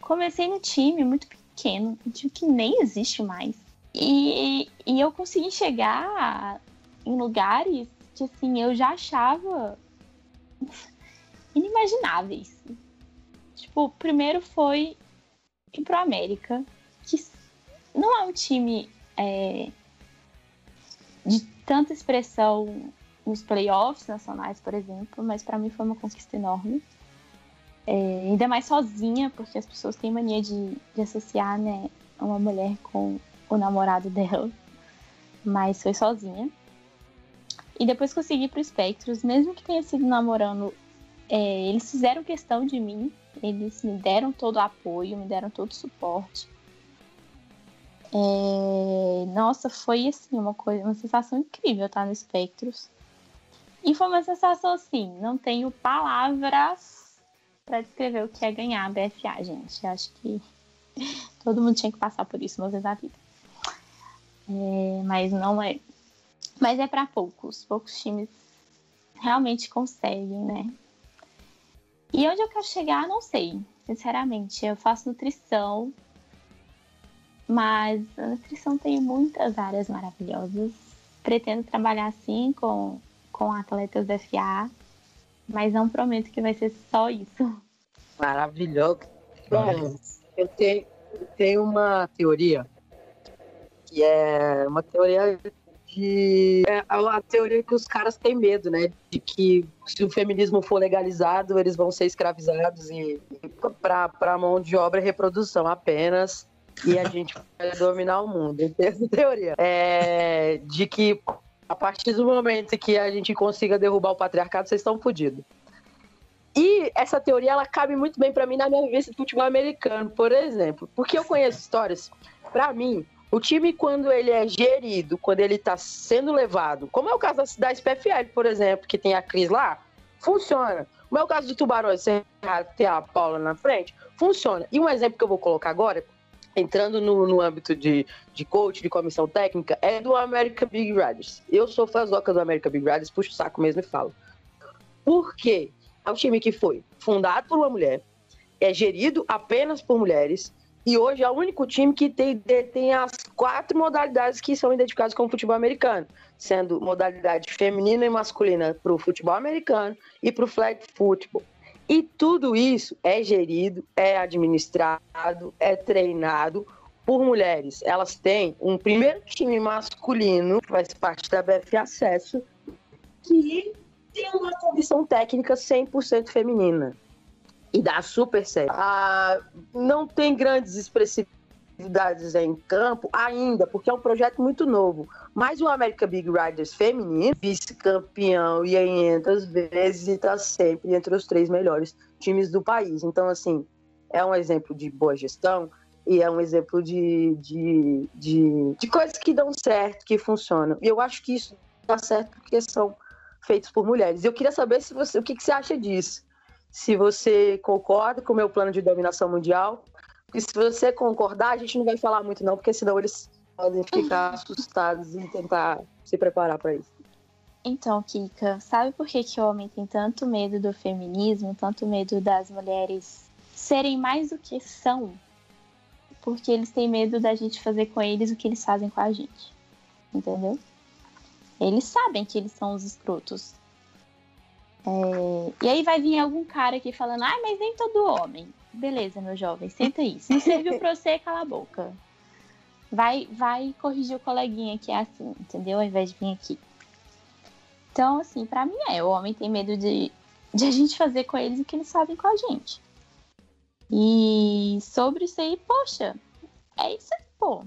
comecei no time muito pequeno, um time que nem existe mais. E, e eu consegui chegar em lugares que assim, eu já achava inimagináveis. Tipo, primeiro foi ir pro América, que não é um time é, de tanta expressão nos playoffs nacionais, por exemplo, mas para mim foi uma conquista enorme. É, ainda mais sozinha, porque as pessoas têm mania de, de associar né, uma mulher com o namorado dela, mas foi sozinha. E depois consegui pro Spectros, mesmo que tenha sido namorando, é, eles fizeram questão de mim, eles me deram todo o apoio, me deram todo o suporte. É, nossa, foi assim, uma coisa, uma sensação incrível estar no Spectros. E foi uma sensação assim, não tenho palavras para descrever o que é ganhar a BFA, gente. Acho que *laughs* todo mundo tinha que passar por isso uma vez na vida. É, mas não é. Mas é para poucos. Poucos times realmente conseguem, né? E onde eu quero chegar, não sei. Sinceramente, eu faço nutrição, mas a nutrição tem muitas áreas maravilhosas. Pretendo trabalhar assim com com atletas FA, mas não prometo que vai ser só isso. Maravilhoso. Bom, eu tenho, eu tenho uma teoria que é uma teoria de é a teoria que os caras têm medo, né? De que se o feminismo for legalizado, eles vão ser escravizados e, e para mão de obra e reprodução apenas e a gente vai dominar o mundo. Essa teoria é de que a partir do momento que a gente consiga derrubar o patriarcado, vocês estão fodidos. E essa teoria ela cabe muito bem para mim na minha vivência de futebol americano, por exemplo, porque eu conheço histórias. Para mim, o time quando ele é gerido, quando ele está sendo levado, como é o caso da SPFL, por exemplo, que tem a Cris lá, funciona. Como é o caso do Tubarões, você ter a Paula na frente, funciona. E um exemplo que eu vou colocar agora entrando no, no âmbito de, de coach, de comissão técnica, é do American Big Riders. Eu sou fãzoca do American Big Riders, puxo o saco mesmo e falo. Por quê? É um time que foi fundado por uma mulher, é gerido apenas por mulheres, e hoje é o único time que tem, tem as quatro modalidades que são identificadas como futebol americano, sendo modalidade feminina e masculina para o futebol americano e para o flag football. E tudo isso é gerido, é administrado, é treinado por mulheres. Elas têm um primeiro time masculino, que faz parte da BF Acesso, que tem uma comissão técnica 100% feminina. E dá super certo. Ah, não tem grandes expressividades em campo ainda, porque é um projeto muito novo. Mas o American Big Riders feminino, vice-campeão e 500 vezes e está sempre entre os três melhores times do país. Então, assim, é um exemplo de boa gestão e é um exemplo de, de, de, de coisas que dão certo, que funcionam. E eu acho que isso dá certo porque são feitos por mulheres. Eu queria saber se você, o que, que você acha disso. Se você concorda com o meu plano de dominação mundial. E se você concordar, a gente não vai falar muito, não, porque senão eles podem ficar assustados e tentar se preparar para isso. Então, Kika, sabe por que, que o homem tem tanto medo do feminismo, tanto medo das mulheres serem mais do que são? Porque eles têm medo da gente fazer com eles o que eles fazem com a gente. Entendeu? Eles sabem que eles são os escrotos. É... E aí vai vir algum cara aqui falando, ah, mas nem todo homem. Beleza, meu jovem, senta aí. Se serviu pra você, cala a boca vai, vai corrigir o coleguinha que é assim, entendeu? Ao invés de vir aqui. Então, assim, para mim é, o homem tem medo de, de a gente fazer com eles o que eles fazem com a gente. E sobre isso aí, poxa, é isso aí, pô.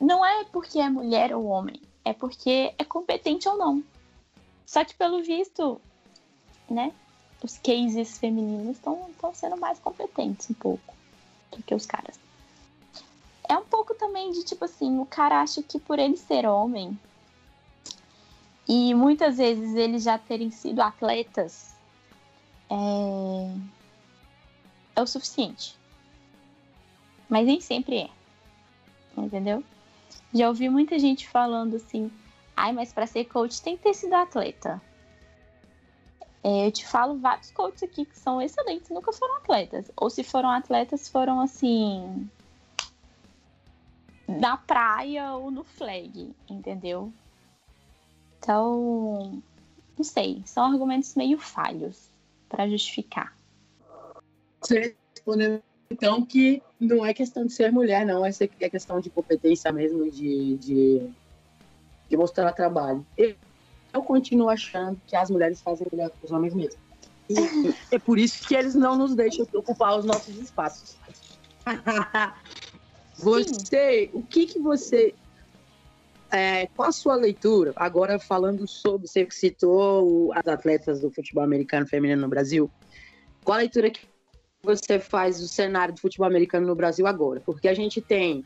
Não é porque é mulher ou homem, é porque é competente ou não. Só que pelo visto, né, os cases femininos estão sendo mais competentes um pouco do que os caras pouco também de tipo assim, o cara acha que por ele ser homem e muitas vezes eles já terem sido atletas é, é o suficiente. Mas nem sempre é. Entendeu? Já ouvi muita gente falando assim: ai, mas para ser coach tem que ter sido atleta. É, eu te falo vários coaches aqui que são excelentes, nunca foram atletas. Ou se foram atletas, foram assim, na praia ou no flag, entendeu? Então, não sei, são argumentos meio falhos para justificar. Você respondeu então que não é questão de ser mulher, não, é questão de competência mesmo, de, de, de mostrar trabalho. Eu, eu continuo achando que as mulheres fazem melhor que os homens mesmo. E é por isso que eles não nos deixam ocupar os nossos espaços. *laughs* Você, o que que você é, qual a sua leitura? Agora falando sobre, você citou as atletas do futebol americano feminino no Brasil. Qual a leitura que você faz do cenário do futebol americano no Brasil agora? Porque a gente tem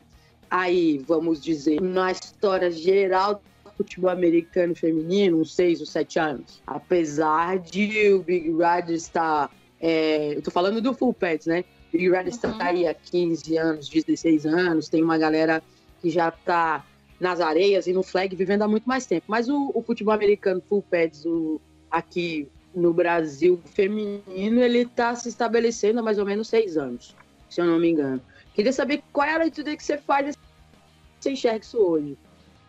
aí, vamos dizer, na história geral do futebol americano feminino, uns seis ou sete anos. Apesar de o Big Red estar. É, eu tô falando do Full Pets, né? Big Red está uhum. aí há 15 anos, 16 anos, tem uma galera que já está nas areias e no flag vivendo há muito mais tempo. Mas o, o futebol americano full pads o, aqui no Brasil feminino, ele está se estabelecendo há mais ou menos seis anos, se eu não me engano. Queria saber qual é a leitura que você faz, você enxerga isso hoje.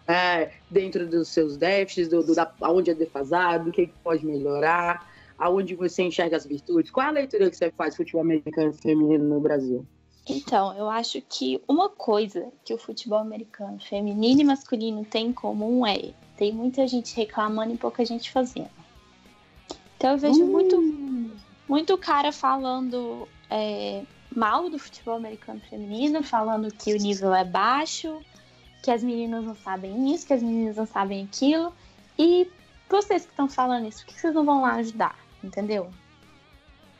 É, dentro dos seus déficits, do, do, da, onde é defasado, o que pode melhorar aonde você enxerga as virtudes? Qual é a leitura que você faz do futebol americano feminino no Brasil? Então, eu acho que uma coisa que o futebol americano feminino e masculino tem em comum é tem muita gente reclamando e pouca gente fazendo. Então eu vejo uh. muito, muito cara falando é, mal do futebol americano feminino, falando que o nível é baixo, que as meninas não sabem isso, que as meninas não sabem aquilo. E vocês que estão falando isso, por que vocês não vão lá ajudar? Entendeu?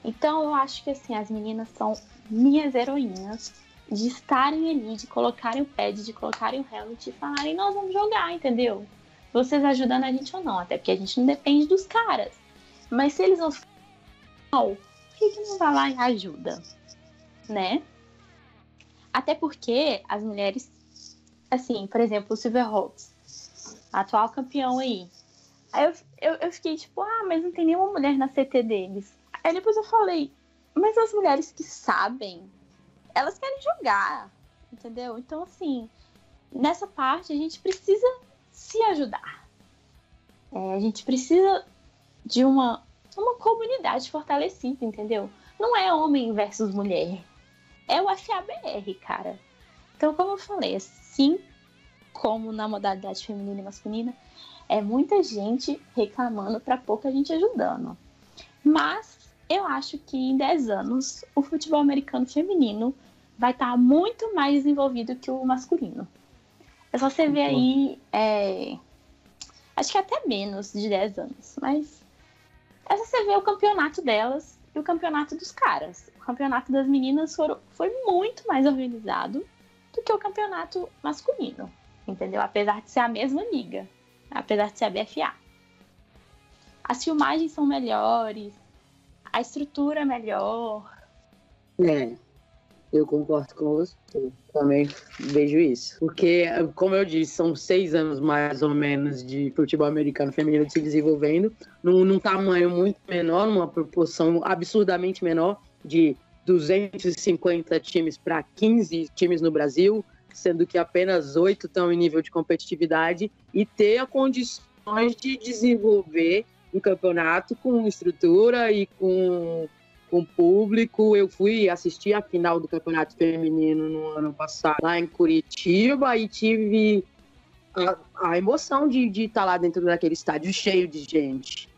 Então eu acho que assim, as meninas são minhas heroínas de estarem ali, de colocarem o pad, de colocarem o helmet e falarem, nós vamos jogar, entendeu? Vocês ajudando a gente ou não, até porque a gente não depende dos caras. Mas se eles não por que, que não vai lá e ajuda? Né? Até porque as mulheres, assim, por exemplo, o Silverhawks, atual campeão aí, Aí eu, eu, eu, fiquei tipo, ah, mas não tem nenhuma mulher na CT deles. Aí depois eu falei, mas as mulheres que sabem, elas querem jogar, entendeu? Então, assim, nessa parte a gente precisa se ajudar. É, a gente precisa de uma uma comunidade fortalecida, entendeu? Não é homem versus mulher. É o FABR, cara. Então, como eu falei, assim como na modalidade feminina e masculina, é muita gente reclamando para pouca gente ajudando. Mas eu acho que em 10 anos o futebol americano feminino vai estar tá muito mais desenvolvido que o masculino. É só você ver aí, é, acho que até menos de 10 anos, mas é só você ver o campeonato delas e o campeonato dos caras. O campeonato das meninas foram, foi muito mais organizado do que o campeonato masculino, entendeu? Apesar de ser a mesma liga apesar de ser a BFA. As filmagens são melhores, a estrutura é melhor. É, eu concordo com você. Também vejo isso. Porque, como eu disse, são seis anos mais ou menos de futebol americano feminino se desenvolvendo, num, num tamanho muito menor, numa proporção absurdamente menor, de 250 times para 15 times no Brasil, sendo que apenas oito estão em nível de competitividade, e ter a condições de desenvolver um campeonato com estrutura e com, com público. Eu fui assistir a final do campeonato feminino no ano passado lá em Curitiba e tive a, a emoção de, de estar lá dentro daquele estádio cheio de gente.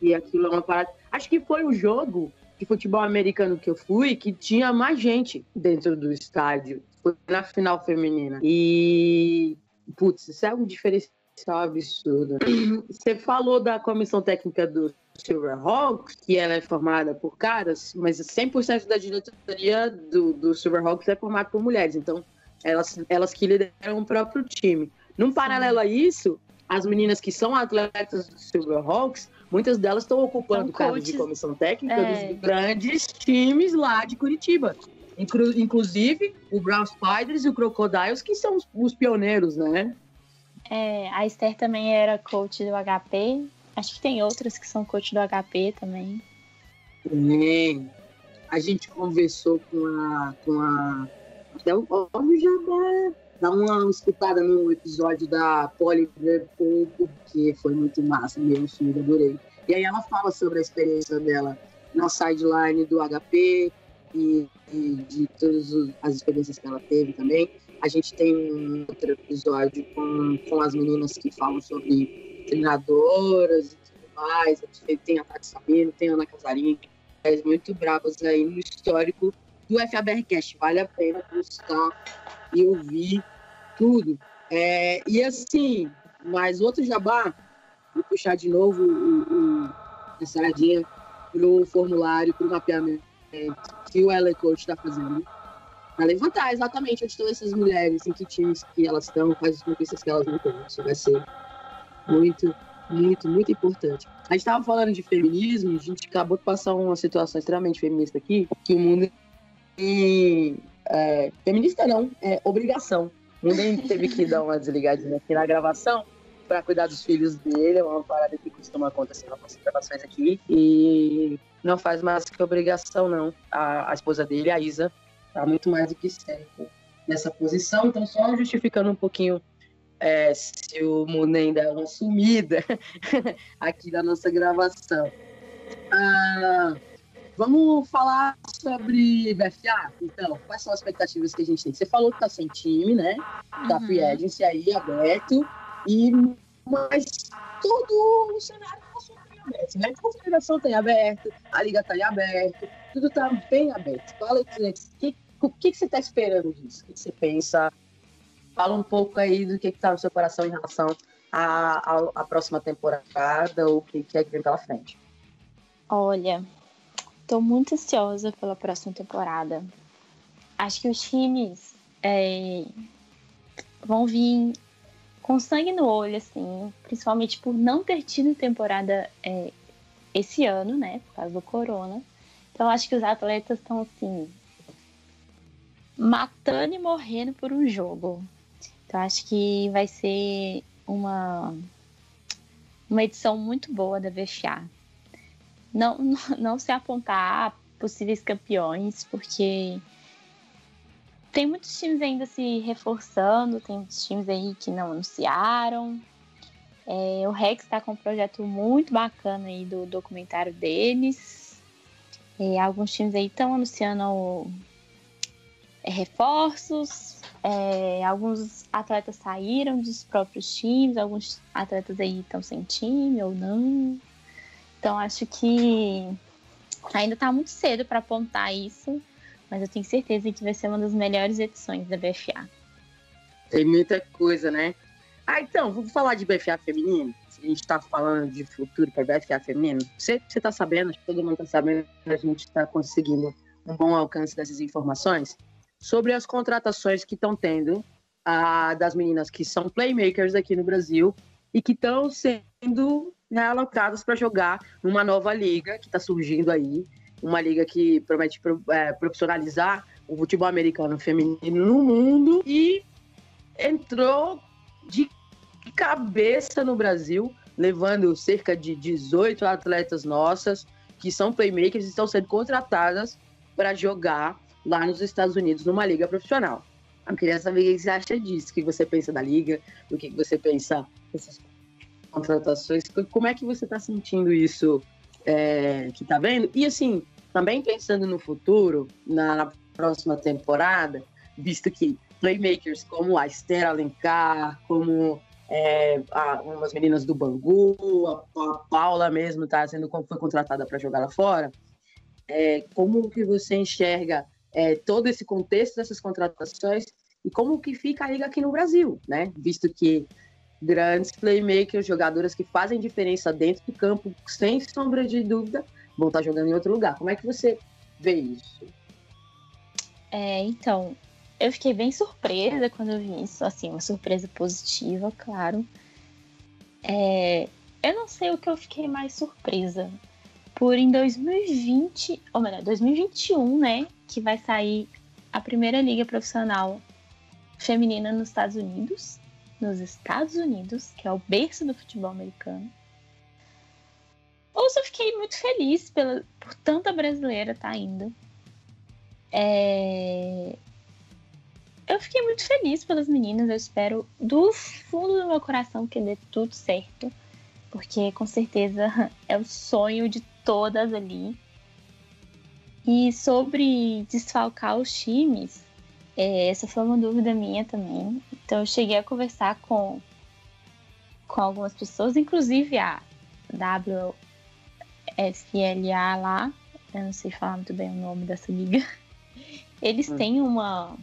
E aquilo é uma parada. Acho que foi o jogo de futebol americano que eu fui que tinha mais gente dentro do estádio foi na final feminina. E, putz, isso é um diferencial absurdo. *clears throat* Você falou da comissão técnica do Silverhawks, que ela é formada por caras, mas 100% da diretoria do, do Silverhawks é formada por mulheres. Então, elas, elas que lideram o próprio time. Num paralelo a isso, as meninas que são atletas do Silverhawks, muitas delas estão ocupando cargos de comissão técnica é. dos grandes times lá de Curitiba. Inclusive o Brown Spiders e o Crocodiles, que são os, os pioneiros, né? É, a Esther também era coach do HP. Acho que tem outras que são coach do HP também. Tem. A gente conversou com a. Com a até o Óbvio já dá, dá uma escutada no episódio da Polly porque foi muito massa mesmo, filho, adorei. E aí ela fala sobre a experiência dela na sideline do HP, e, e de todas as experiências que ela teve também. A gente tem um outro episódio com, com as meninas que falam sobre treinadoras e tudo mais. Tem a Tati Sabino, tem a Ana Casarinho, muito bravas aí no histórico do FABRcast. Vale a pena buscar e ouvir tudo. É, e assim, mais outro jabá, vou puxar de novo o, o, a saradinha para o formulário, para o mapeamento que o LA Coach está fazendo para levantar exatamente onde estão essas mulheres, em que times que elas estão, quais as conquistas que elas não têm. Isso vai ser muito, muito, muito importante. A gente estava falando de feminismo, a gente acabou de passar uma situação extremamente feminista aqui, que o mundo é, feminista não, é obrigação. O mundo *laughs* teve que dar uma desligadinha aqui na gravação para cuidar dos filhos dele, é uma parada que costuma acontecer nas gravações aqui. E não faz mais que obrigação, não. A, a esposa dele, a Isa, tá muito mais do que certo nessa posição. Então, só justificando um pouquinho é, se o Munem dá uma sumida *laughs* aqui da nossa gravação. Ah, vamos falar sobre BFA? Então, quais são as expectativas que a gente tem? Você falou que tá sem time, né? Tá uhum. free agency aí aberto. E, mas todo o cenário aberto, né? A confederação tem aberto, a liga está em aberto, tudo está bem aberto. Fala, que, o que, que você está esperando disso? O que, você pensa? Fala um pouco aí do que está no seu coração em relação à, à próxima temporada ou o que, que é que vem pela frente. Olha, estou muito ansiosa pela próxima temporada. Acho que os times é, vão vir com sangue no olho, assim, principalmente por não ter tido temporada é, esse ano, né, por causa do corona. Então acho que os atletas estão assim matando e morrendo por um jogo. Então acho que vai ser uma uma edição muito boa da VFA. *laughs* Não, não, não se apontar possíveis campeões, porque tem muitos times ainda se reforçando, tem muitos times aí que não anunciaram. É, o Rex está com um projeto muito bacana aí do documentário deles. Alguns times aí estão anunciando é, reforços. É, alguns atletas saíram dos próprios times, alguns atletas aí estão sem time ou não. Então acho que ainda está muito cedo para apontar isso, mas eu tenho certeza que vai ser uma das melhores edições da BFA. Tem muita coisa, né? Ah, então, vamos falar de BFA feminino. A gente está falando de futuro para BFA feminino. Você está sabendo, acho que todo mundo está sabendo, a gente está conseguindo um bom alcance dessas informações sobre as contratações que estão tendo a, das meninas que são playmakers aqui no Brasil e que estão sendo né, alocadas para jogar numa nova liga que está surgindo aí, uma liga que promete é, profissionalizar o futebol americano feminino no mundo e entrou de cabeça no Brasil, levando cerca de 18 atletas nossas que são playmakers e estão sendo contratadas para jogar lá nos Estados Unidos numa liga profissional. Eu queria saber o que você acha disso, o que você pensa da liga, o que você pensa dessas contratações, como é que você está sentindo isso é, que está vendo? E assim, também pensando no futuro, na, na próxima temporada, visto que playmakers como a Esther Alencar, como é, a, umas meninas do Bangu, a, a Paula mesmo está sendo foi contratada para jogar lá fora. É, como que você enxerga é, todo esse contexto dessas contratações e como que fica a liga aqui no Brasil, né? Visto que grandes playmakers, jogadoras que fazem diferença dentro do campo, sem sombra de dúvida, vão estar jogando em outro lugar. Como é que você vê isso? É, então, eu fiquei bem surpresa quando eu vi isso, assim, uma surpresa positiva, claro. É, eu não sei o que eu fiquei mais surpresa. Por em 2020, ou melhor, 2021, né, que vai sair a primeira liga profissional feminina nos Estados Unidos, nos Estados Unidos, que é o berço do futebol americano. Ou eu fiquei muito feliz pela, por tanta brasileira tá indo. É, eu fiquei muito feliz pelas meninas. Eu espero do fundo do meu coração que dê tudo certo. Porque com certeza *laughs* é o sonho de todas ali. E sobre desfalcar os times, é, essa foi uma dúvida minha também. Então eu cheguei a conversar com, com algumas pessoas, inclusive a WSLA lá. Eu não sei falar muito bem o nome dessa liga. *laughs* Eles hum. têm uma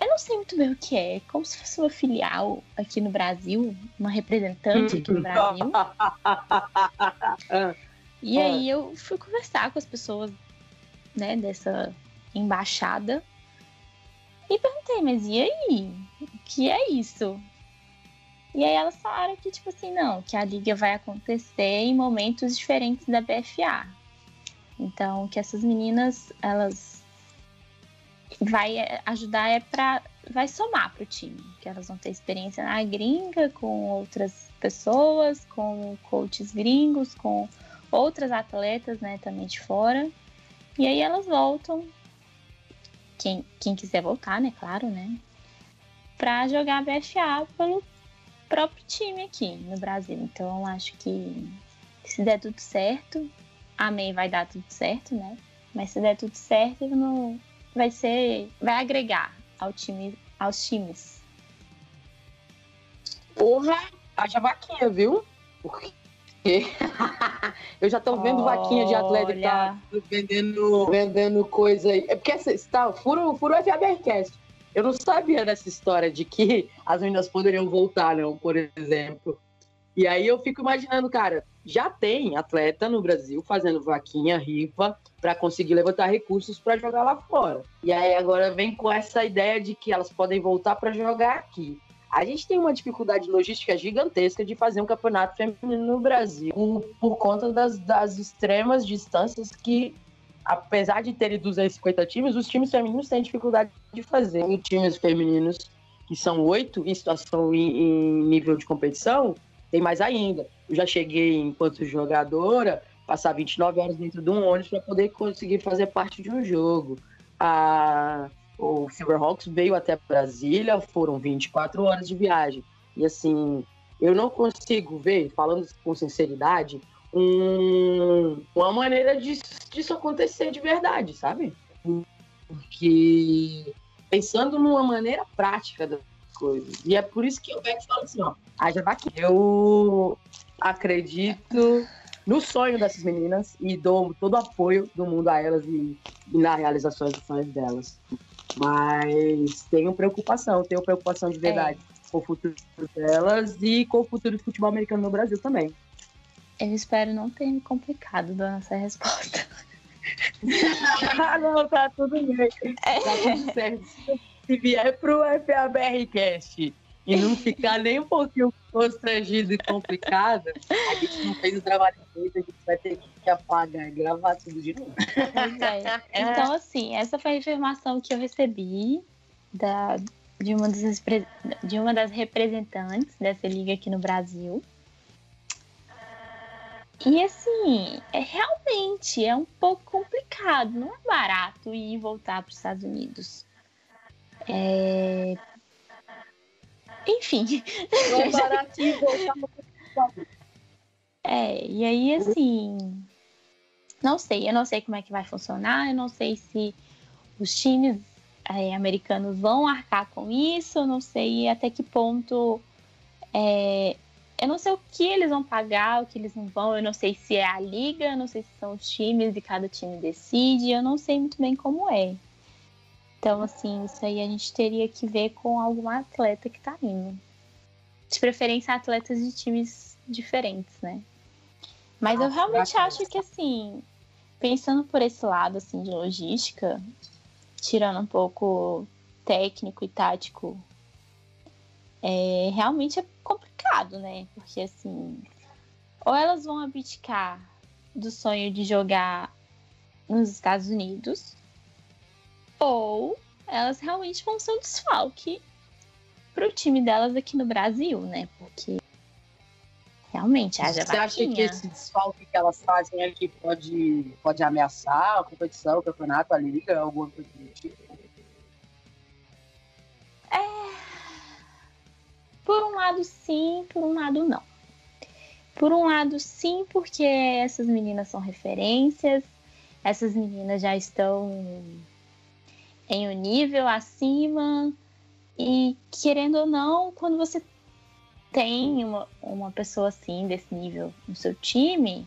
eu não sei muito bem o que é. Como se fosse uma filial aqui no Brasil, uma representante aqui no Brasil. *laughs* e aí eu fui conversar com as pessoas, né, dessa embaixada. E perguntei, mas e aí? O que é isso? E aí elas falaram que, tipo assim, não, que a liga vai acontecer em momentos diferentes da BFA. Então, que essas meninas, elas vai ajudar é para vai somar para o time, que elas vão ter experiência na gringa com outras pessoas, com coaches gringos, com outras atletas, né, também de fora. E aí elas voltam, quem, quem quiser voltar, né, claro, né, para jogar BFA pelo próprio time aqui no Brasil. Então acho que se der tudo certo, amém, vai dar tudo certo, né? Mas se der tudo certo, não, vai ser. vai agregar ao time, aos times. Porra, haja vaquinha, viu? Porque *laughs* eu já tô vendo Olha. vaquinha de atleta vendendo, vendendo coisa aí. É porque está furo, furo FABRcast. Eu não sabia dessa história de que *laughs* as meninas poderiam voltar, não, por exemplo. E aí eu fico imaginando, cara, já tem atleta no Brasil fazendo vaquinha, rifa, para conseguir levantar recursos para jogar lá fora. E aí agora vem com essa ideia de que elas podem voltar para jogar aqui. A gente tem uma dificuldade logística gigantesca de fazer um campeonato feminino no Brasil, por, por conta das, das extremas distâncias que, apesar de terem 250 times, os times femininos têm dificuldade de fazer. Os times femininos, que são oito em situação em, em nível de competição, tem mais ainda. Eu já cheguei, enquanto jogadora, passar 29 horas dentro de um ônibus para poder conseguir fazer parte de um jogo. A, o Silverhawks veio até Brasília, foram 24 horas de viagem. E assim, eu não consigo ver, falando com sinceridade, um, uma maneira disso, disso acontecer de verdade, sabe? Porque pensando numa maneira prática das coisas. E é por isso que eu pego e falo assim, ó, haja vaquinha. Eu acredito no sonho dessas meninas e dou todo o apoio do mundo a elas e, e na realização dos sonhos delas. Mas tenho preocupação, tenho preocupação de verdade é. com o futuro delas e com o futuro do futebol americano no Brasil também. Eu espero não ter me complicado dando essa resposta. ah, não, tá tudo bem. É. Tá tudo certo. Se vier pro FABRcast e não ficar nem um pouquinho constrangido e complicado, a gente não fez o trabalho feito, a gente vai ter que apagar e gravar tudo de novo. É. Então, assim, essa foi a informação que eu recebi da, de, uma das, de uma das representantes dessa liga aqui no Brasil. E assim, é realmente é um pouco complicado, não é barato ir e voltar para os Estados Unidos. É... Enfim. Não é barato ir voltar para É, e aí assim, não sei, eu não sei como é que vai funcionar, eu não sei se os times é, americanos vão arcar com isso, eu não sei até que ponto é, eu não sei o que eles vão pagar, o que eles não vão. Eu não sei se é a liga, eu não sei se são os times e cada time decide. Eu não sei muito bem como é. Então, assim, isso aí a gente teria que ver com algum atleta que tá indo. De preferência, atletas de times diferentes, né? Mas eu realmente acho que, assim, pensando por esse lado, assim, de logística, tirando um pouco técnico e tático é, realmente é complicado, né? Porque assim, ou elas vão abdicar do sonho de jogar nos Estados Unidos, ou elas realmente vão ser um desfalque pro time delas aqui no Brasil, né? Porque realmente haja Você acha que esse desfalque que elas fazem aqui pode, pode ameaçar a competição, o campeonato, a liga, alguma coisa do tipo? Lado, sim, por um lado, não. Por um lado, sim, porque essas meninas são referências, essas meninas já estão em um nível acima, e querendo ou não, quando você tem uma, uma pessoa assim, desse nível no seu time,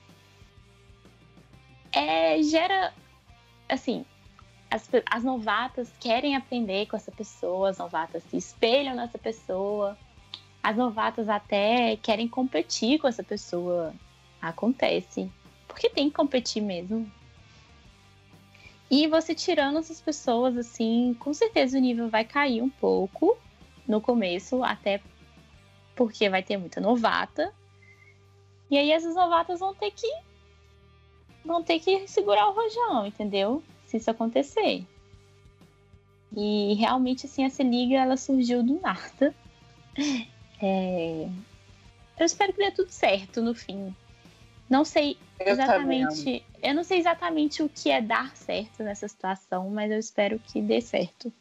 é, gera, assim, as, as novatas querem aprender com essa pessoa, as novatas se espelham nessa pessoa, as novatas até querem competir com essa pessoa. Acontece. Porque tem que competir mesmo. E você tirando essas pessoas, assim, com certeza o nível vai cair um pouco no começo, até porque vai ter muita novata. E aí essas novatas vão ter que vão ter que segurar o rojão, entendeu? Se isso acontecer. E realmente assim essa liga ela surgiu do nada. *laughs* É... Eu espero que dê tudo certo no fim. Não sei exatamente. Eu, não sei exatamente o que é dar certo nessa situação, mas eu espero que dê certo.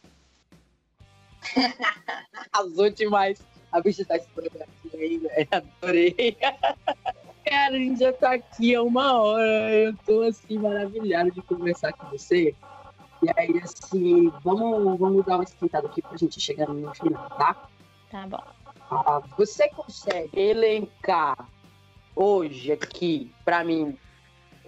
*laughs* Azul demais. A bicha tá explodindo aqui ainda. Adorei. *laughs* Cara, a gente já tá aqui há uma hora. Eu tô assim, maravilhado de conversar com você. E aí, assim, vamos, vamos dar uma esquentada aqui pra gente chegar no final, tá? Tá bom. Ah, você consegue elencar hoje aqui, para mim,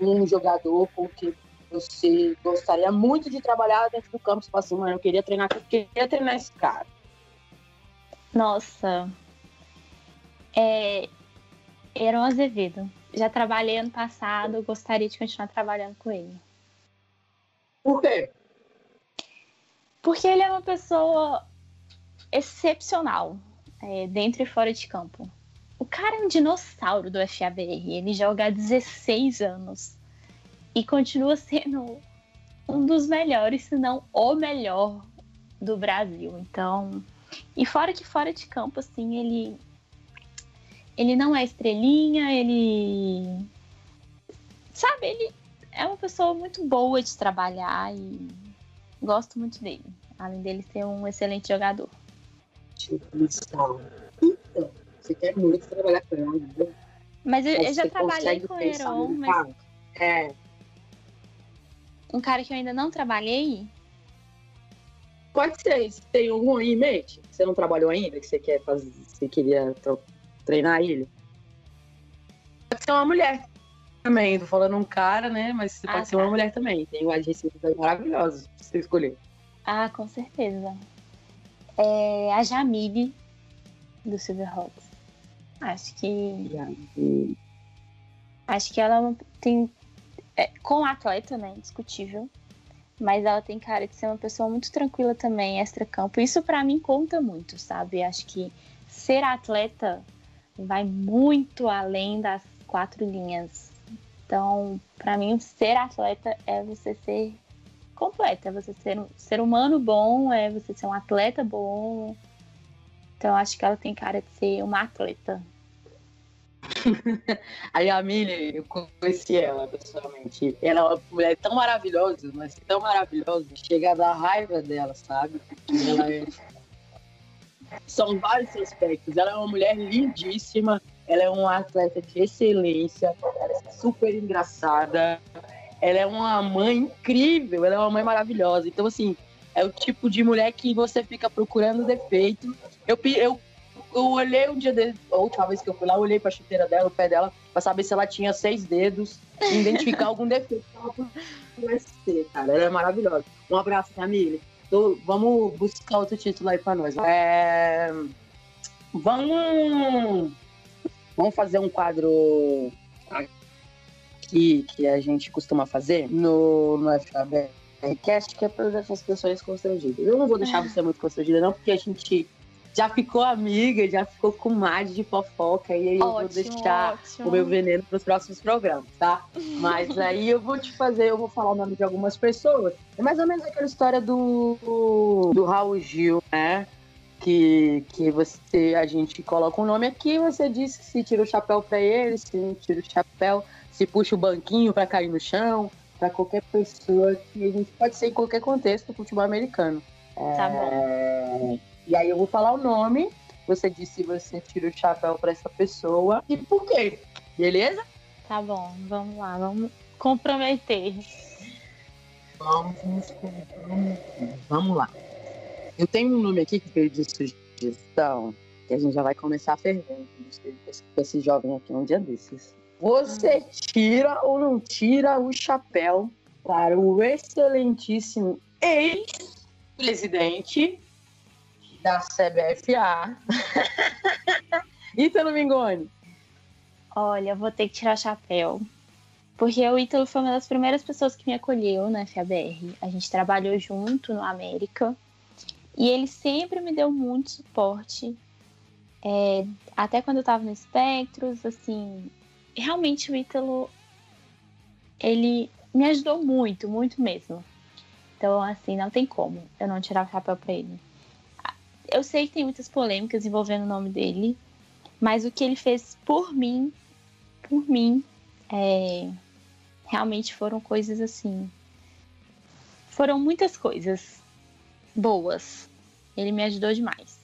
um jogador com que você gostaria muito de trabalhar dentro do campo? Você fala assim, mano, eu queria treinar, eu queria treinar esse cara. Nossa. É. Aaron Azevedo. Já trabalhei ano passado, gostaria de continuar trabalhando com ele. Por quê? Porque ele é uma pessoa excepcional é, dentro e fora de campo. O cara é um dinossauro do FABR. Ele joga há 16 anos e continua sendo um dos melhores, se não o melhor do Brasil. Então, e fora que fora de campo, assim, ele ele não é estrelinha, ele sabe, ele é uma pessoa muito boa de trabalhar e gosto muito dele. Além dele ser um excelente jogador. Então, você quer muito trabalhar com ela, entendeu? Mas eu, eu já você trabalhei com o pensar Heron, mas. É, um cara que eu ainda não trabalhei. pode ser. Se tem algum aí em mente, você não trabalhou ainda, que você quer fazer, você queria tre- treinar ele. Pode ser uma mulher também. Tô falando um cara, né? Mas Ah, pode ser tá. uma mulher também. Tem aí maravilhosos pra você escolher. Ah, com certeza. É a Jamile do Silverhawks. Acho que E aí, acho que ela tem é, com atleta, né, indiscutível. Mas ela tem cara de ser uma pessoa muito tranquila também, extra-campo. Isso pra mim conta muito, sabe? Acho que ser atleta vai muito além das quatro linhas. Então, pra mim, ser atleta é você ser completa, é você ser um ser humano bom, é você ser um atleta bom. Então, acho que ela tem cara de ser uma atleta. *laughs* A Millie, eu conheci ela pessoalmente. Ela é uma mulher tão maravilhosa, mas tão maravilhosa, chega a dar raiva dela, sabe? Ela é... *laughs* São vários aspectos. Ela é uma mulher lindíssima, ela é uma atleta de excelência, ela é super engraçada, ela é uma mãe incrível, ela é uma mãe maravilhosa. Então, assim, é o tipo de mulher que você fica procurando defeito. Eu, eu eu olhei um dia, de, a última vez que eu fui lá, eu olhei pra chuteira dela, o pé dela, pra saber se ela tinha seis dedos identificar algum defeito ela cara. Ela é maravilhosa. Um abraço. Tô- vamos buscar outro título aí pra nós. É, vamos, vamos fazer um quadro aqui que a gente costuma fazer no, no FAB. Que que é para deixar as pessoas constrangidas. Eu não vou deixar você muito constrangida, não, porque a gente já ficou amiga, já ficou com mais de fofoca, e aí eu vou ótimo, deixar ótimo. o meu veneno para os próximos programas, tá? Mas *laughs* aí eu vou te fazer, eu vou falar o nome de algumas pessoas. É mais ou menos aquela história do, do Raul Gil, né? Que, que você, a gente coloca um nome aqui, você diz se tira o chapéu para ele, se não tira o chapéu, se puxa o banquinho para cair no chão, para qualquer pessoa que a gente pode ser em qualquer contexto do futebol americano. Tá bom. É, E aí eu vou falar o nome, você diz se você tira o chapéu para essa pessoa e por quê, beleza? Tá bom, vamos lá, vamos comprometer. Vamos comprometer. Vamos lá. Eu tenho um nome aqui que veio de sugestão, que a gente já vai começar a ferver com esse jovem aqui um dia desses. Você tira ou não tira o chapéu para o excelentíssimo ex-presidente da CBFA, *laughs* Ítalo Mingoni? Olha, vou ter que tirar o chapéu. Porque o Ítalo foi uma das primeiras pessoas que me acolheu na FABR. A gente trabalhou junto no América. E ele sempre me deu muito suporte. É, até quando eu tava no Espectros, assim. Realmente o Ítalo. Ele me ajudou muito, muito mesmo. Então, assim, não tem como eu não tirar o chapéu pra ele. Eu sei que tem muitas polêmicas envolvendo o nome dele. Mas o que ele fez por mim, por mim, é, realmente foram coisas assim. Foram muitas coisas boas. Ele me ajudou demais.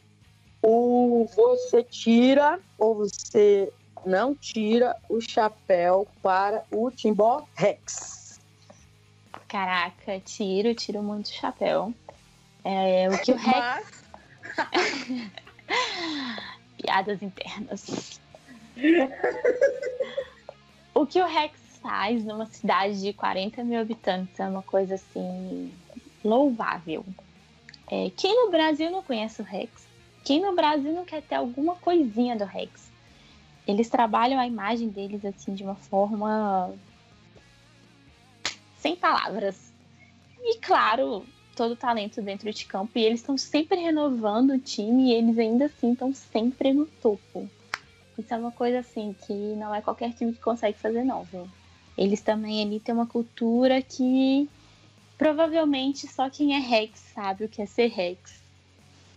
Ou você tira ou você não tira o chapéu para o Timbó Rex. Caraca, tiro, tiro muito chapéu. É, o que o *laughs* Rex. *laughs* Piadas internas. o que o Rex faz numa cidade de 40 mil habitantes é uma coisa assim louvável. É, quem no Brasil não conhece o Rex? Quem no Brasil não quer ter alguma coisinha do Rex? Eles trabalham a imagem deles assim de uma forma sem palavras. E claro, todo o talento dentro de campo e eles estão sempre renovando o time e eles ainda assim estão sempre no topo. Isso é uma coisa assim que não é qualquer time que consegue fazer não, viu? Eles também ali têm uma cultura que provavelmente só quem é Rex sabe o que é ser Rex.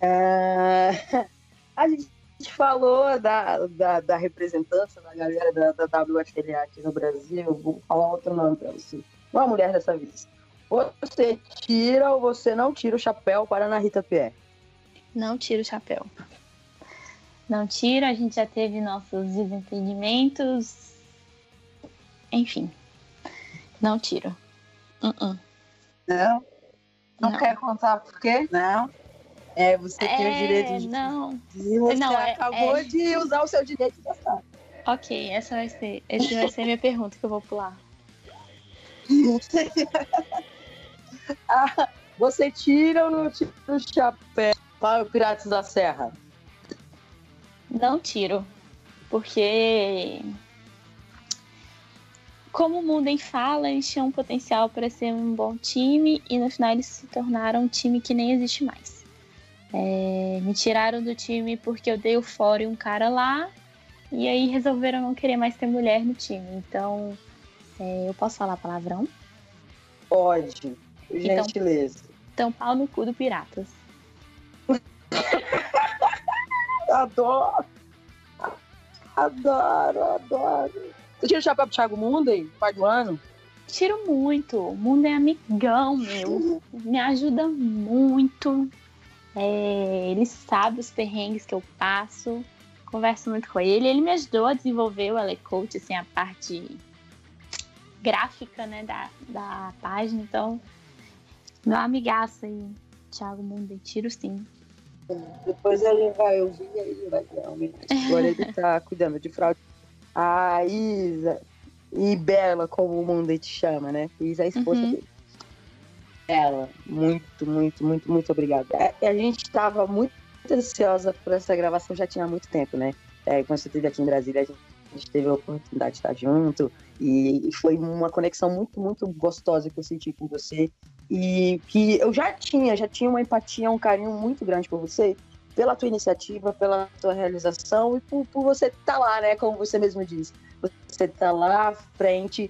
É, *laughs* a gente falou da, da, da representância da galera da, da WFLA aqui no Brasil. Vou falar outro nome para você. Uma mulher dessa vez. Você tira ou você não tira o chapéu para a Ana Rita Pierre? Não tira o chapéu. Não tiro, a gente já teve nossos desentendimentos. Enfim, não tiro. Uh -uh. Não? não? Não quer contar por quê? Não. É, você tem o direito de. Não. E você não, é, acabou é... de usar o seu direito de gostar. Ok, essa vai ser. Essa vai ser a minha pergunta que eu vou pular. *laughs* ah, você tira ou não tira o chapéu para o Piratas da Serra? Não tiro. Porque como o Munden fala, eles tinham um potencial para ser um bom time e no final eles se tornaram um time que nem existe mais. É, me tiraram do time porque eu dei o fora em um cara lá e aí resolveram não querer mais ter mulher no time. Então, é, eu posso falar palavrão? Pode, então, gentileza. Então, pau no cu do Piratas. *laughs* adoro! Adoro, adoro. Você tira o chapéu pro Thiago Munden, pai do ano? Tiro muito. O mundo é amigão meu. *laughs* Me ajuda muito. É, ele sabe os perrengues que eu passo. Converso muito com ele. Ele me ajudou a desenvolver o Elecoach, assim, a parte gráfica, né, da, da página. Então, meu amigaço aí, Thiago Mundo, tiro sim. Depois ele vai ouvir e aí vai realmente. Agora ele tá *laughs* cuidando de fraude a Isa e Bela, como o mundo te chama, né? Isa é a esposa uhum. dele. Ela, muito, muito, muito, muito obrigada. A, a gente estava muito ansiosa por essa gravação já tinha muito tempo, né? É, quando você esteve aqui em Brasília, a gente teve a oportunidade de estar junto e, foi uma conexão muito, muito gostosa que eu senti com você e que eu já tinha, já tinha uma empatia, um carinho muito grande por você pela tua iniciativa, pela tua realização e por, por você estar tá lá, né? Como você mesmo disse. Você tá lá à frente,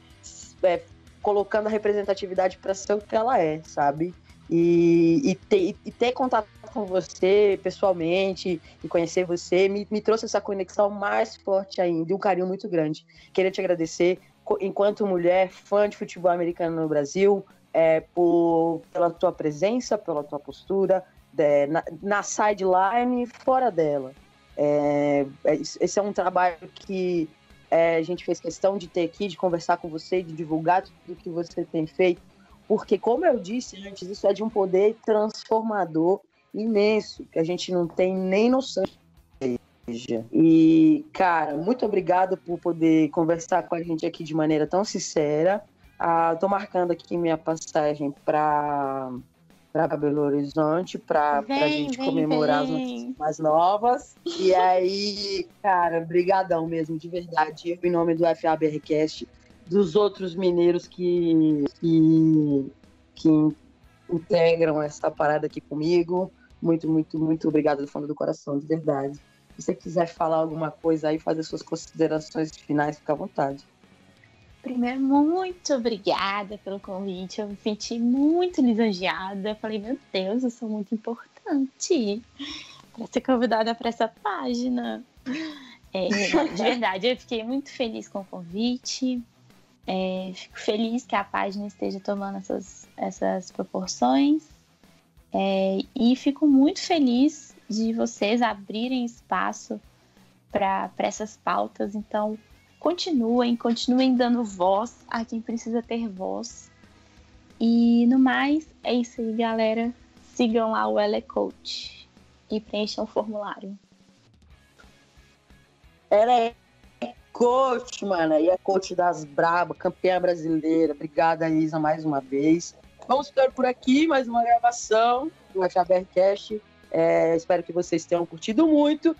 é, colocando a representatividade para ser o que ela é, sabe? E, e, ter, e ter contato com você pessoalmente e conhecer você me, me trouxe essa conexão mais forte ainda um carinho muito grande. Queria te agradecer, enquanto mulher fã de futebol americano no Brasil, é, por, pela tua presença, pela tua postura, é, na, na sideline e fora dela. É, é, esse é um trabalho que é, a gente fez questão de ter aqui, de conversar com você, de divulgar tudo que você tem feito, porque, como eu disse antes, isso é de um poder transformador imenso, que a gente não tem nem noção. E, cara, muito obrigado por poder conversar com a gente aqui de maneira tão sincera. Ah, tô marcando aqui minha passagem para para Belo Horizonte para a gente vem, comemorar vem. as notícias mais novas. E aí, cara, brigadão mesmo, de verdade. Em nome do FABRcast, dos outros mineiros que, que, que integram essa parada aqui comigo. Muito, muito, muito obrigado do fundo do coração, de verdade. Se você quiser falar alguma coisa aí, fazer suas considerações finais, fica à vontade. Primeiro, muito obrigada pelo convite. Eu me senti muito lisonjeada. Falei, meu Deus, eu sou muito importante para ser convidada para essa página. É, de verdade, eu fiquei muito feliz com o convite. É, fico feliz que a página esteja tomando essas, essas proporções. É, e fico muito feliz de vocês abrirem espaço para essas pautas. Então, continuem, continuem dando voz a quem precisa ter voz. E no mais, é isso aí, galera. Sigam lá o Ele Coach e preencham o formulário. Ela é coach, mano. E é coach das Braba, campeã brasileira. Obrigada, Isa, mais uma vez. Vamos ficar por aqui, mais uma gravação do HBRcast. É, espero que vocês tenham curtido muito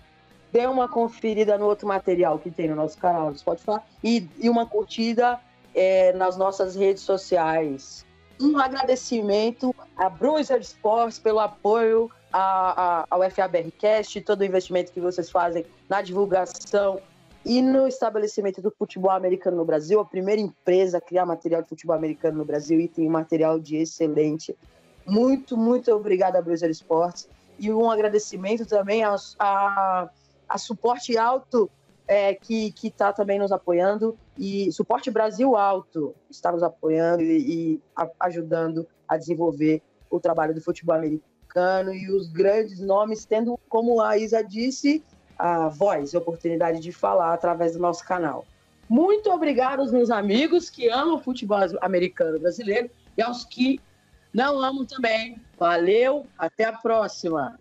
dê uma conferida no outro material que tem no nosso canal do Spotify e, e uma curtida é, nas nossas redes sociais. Um agradecimento a Bruiser Sports pelo apoio a, a, ao FABRcast, todo o investimento que vocês fazem na divulgação e no estabelecimento do futebol americano no Brasil, a primeira empresa a criar material de futebol americano no Brasil e tem um material de excelente. Muito, muito obrigada, Bruiser Sports. E um agradecimento também a, a a Suporte Alto, é, que está também nos apoiando, e Suporte Brasil Alto está nos apoiando e, e a, ajudando a desenvolver o trabalho do futebol americano e os grandes nomes, tendo, como a Isa disse, a voz, a oportunidade de falar através do nosso canal. Muito obrigado aos meus amigos que amam o futebol americano brasileiro e aos que não amam também. Valeu, até a próxima!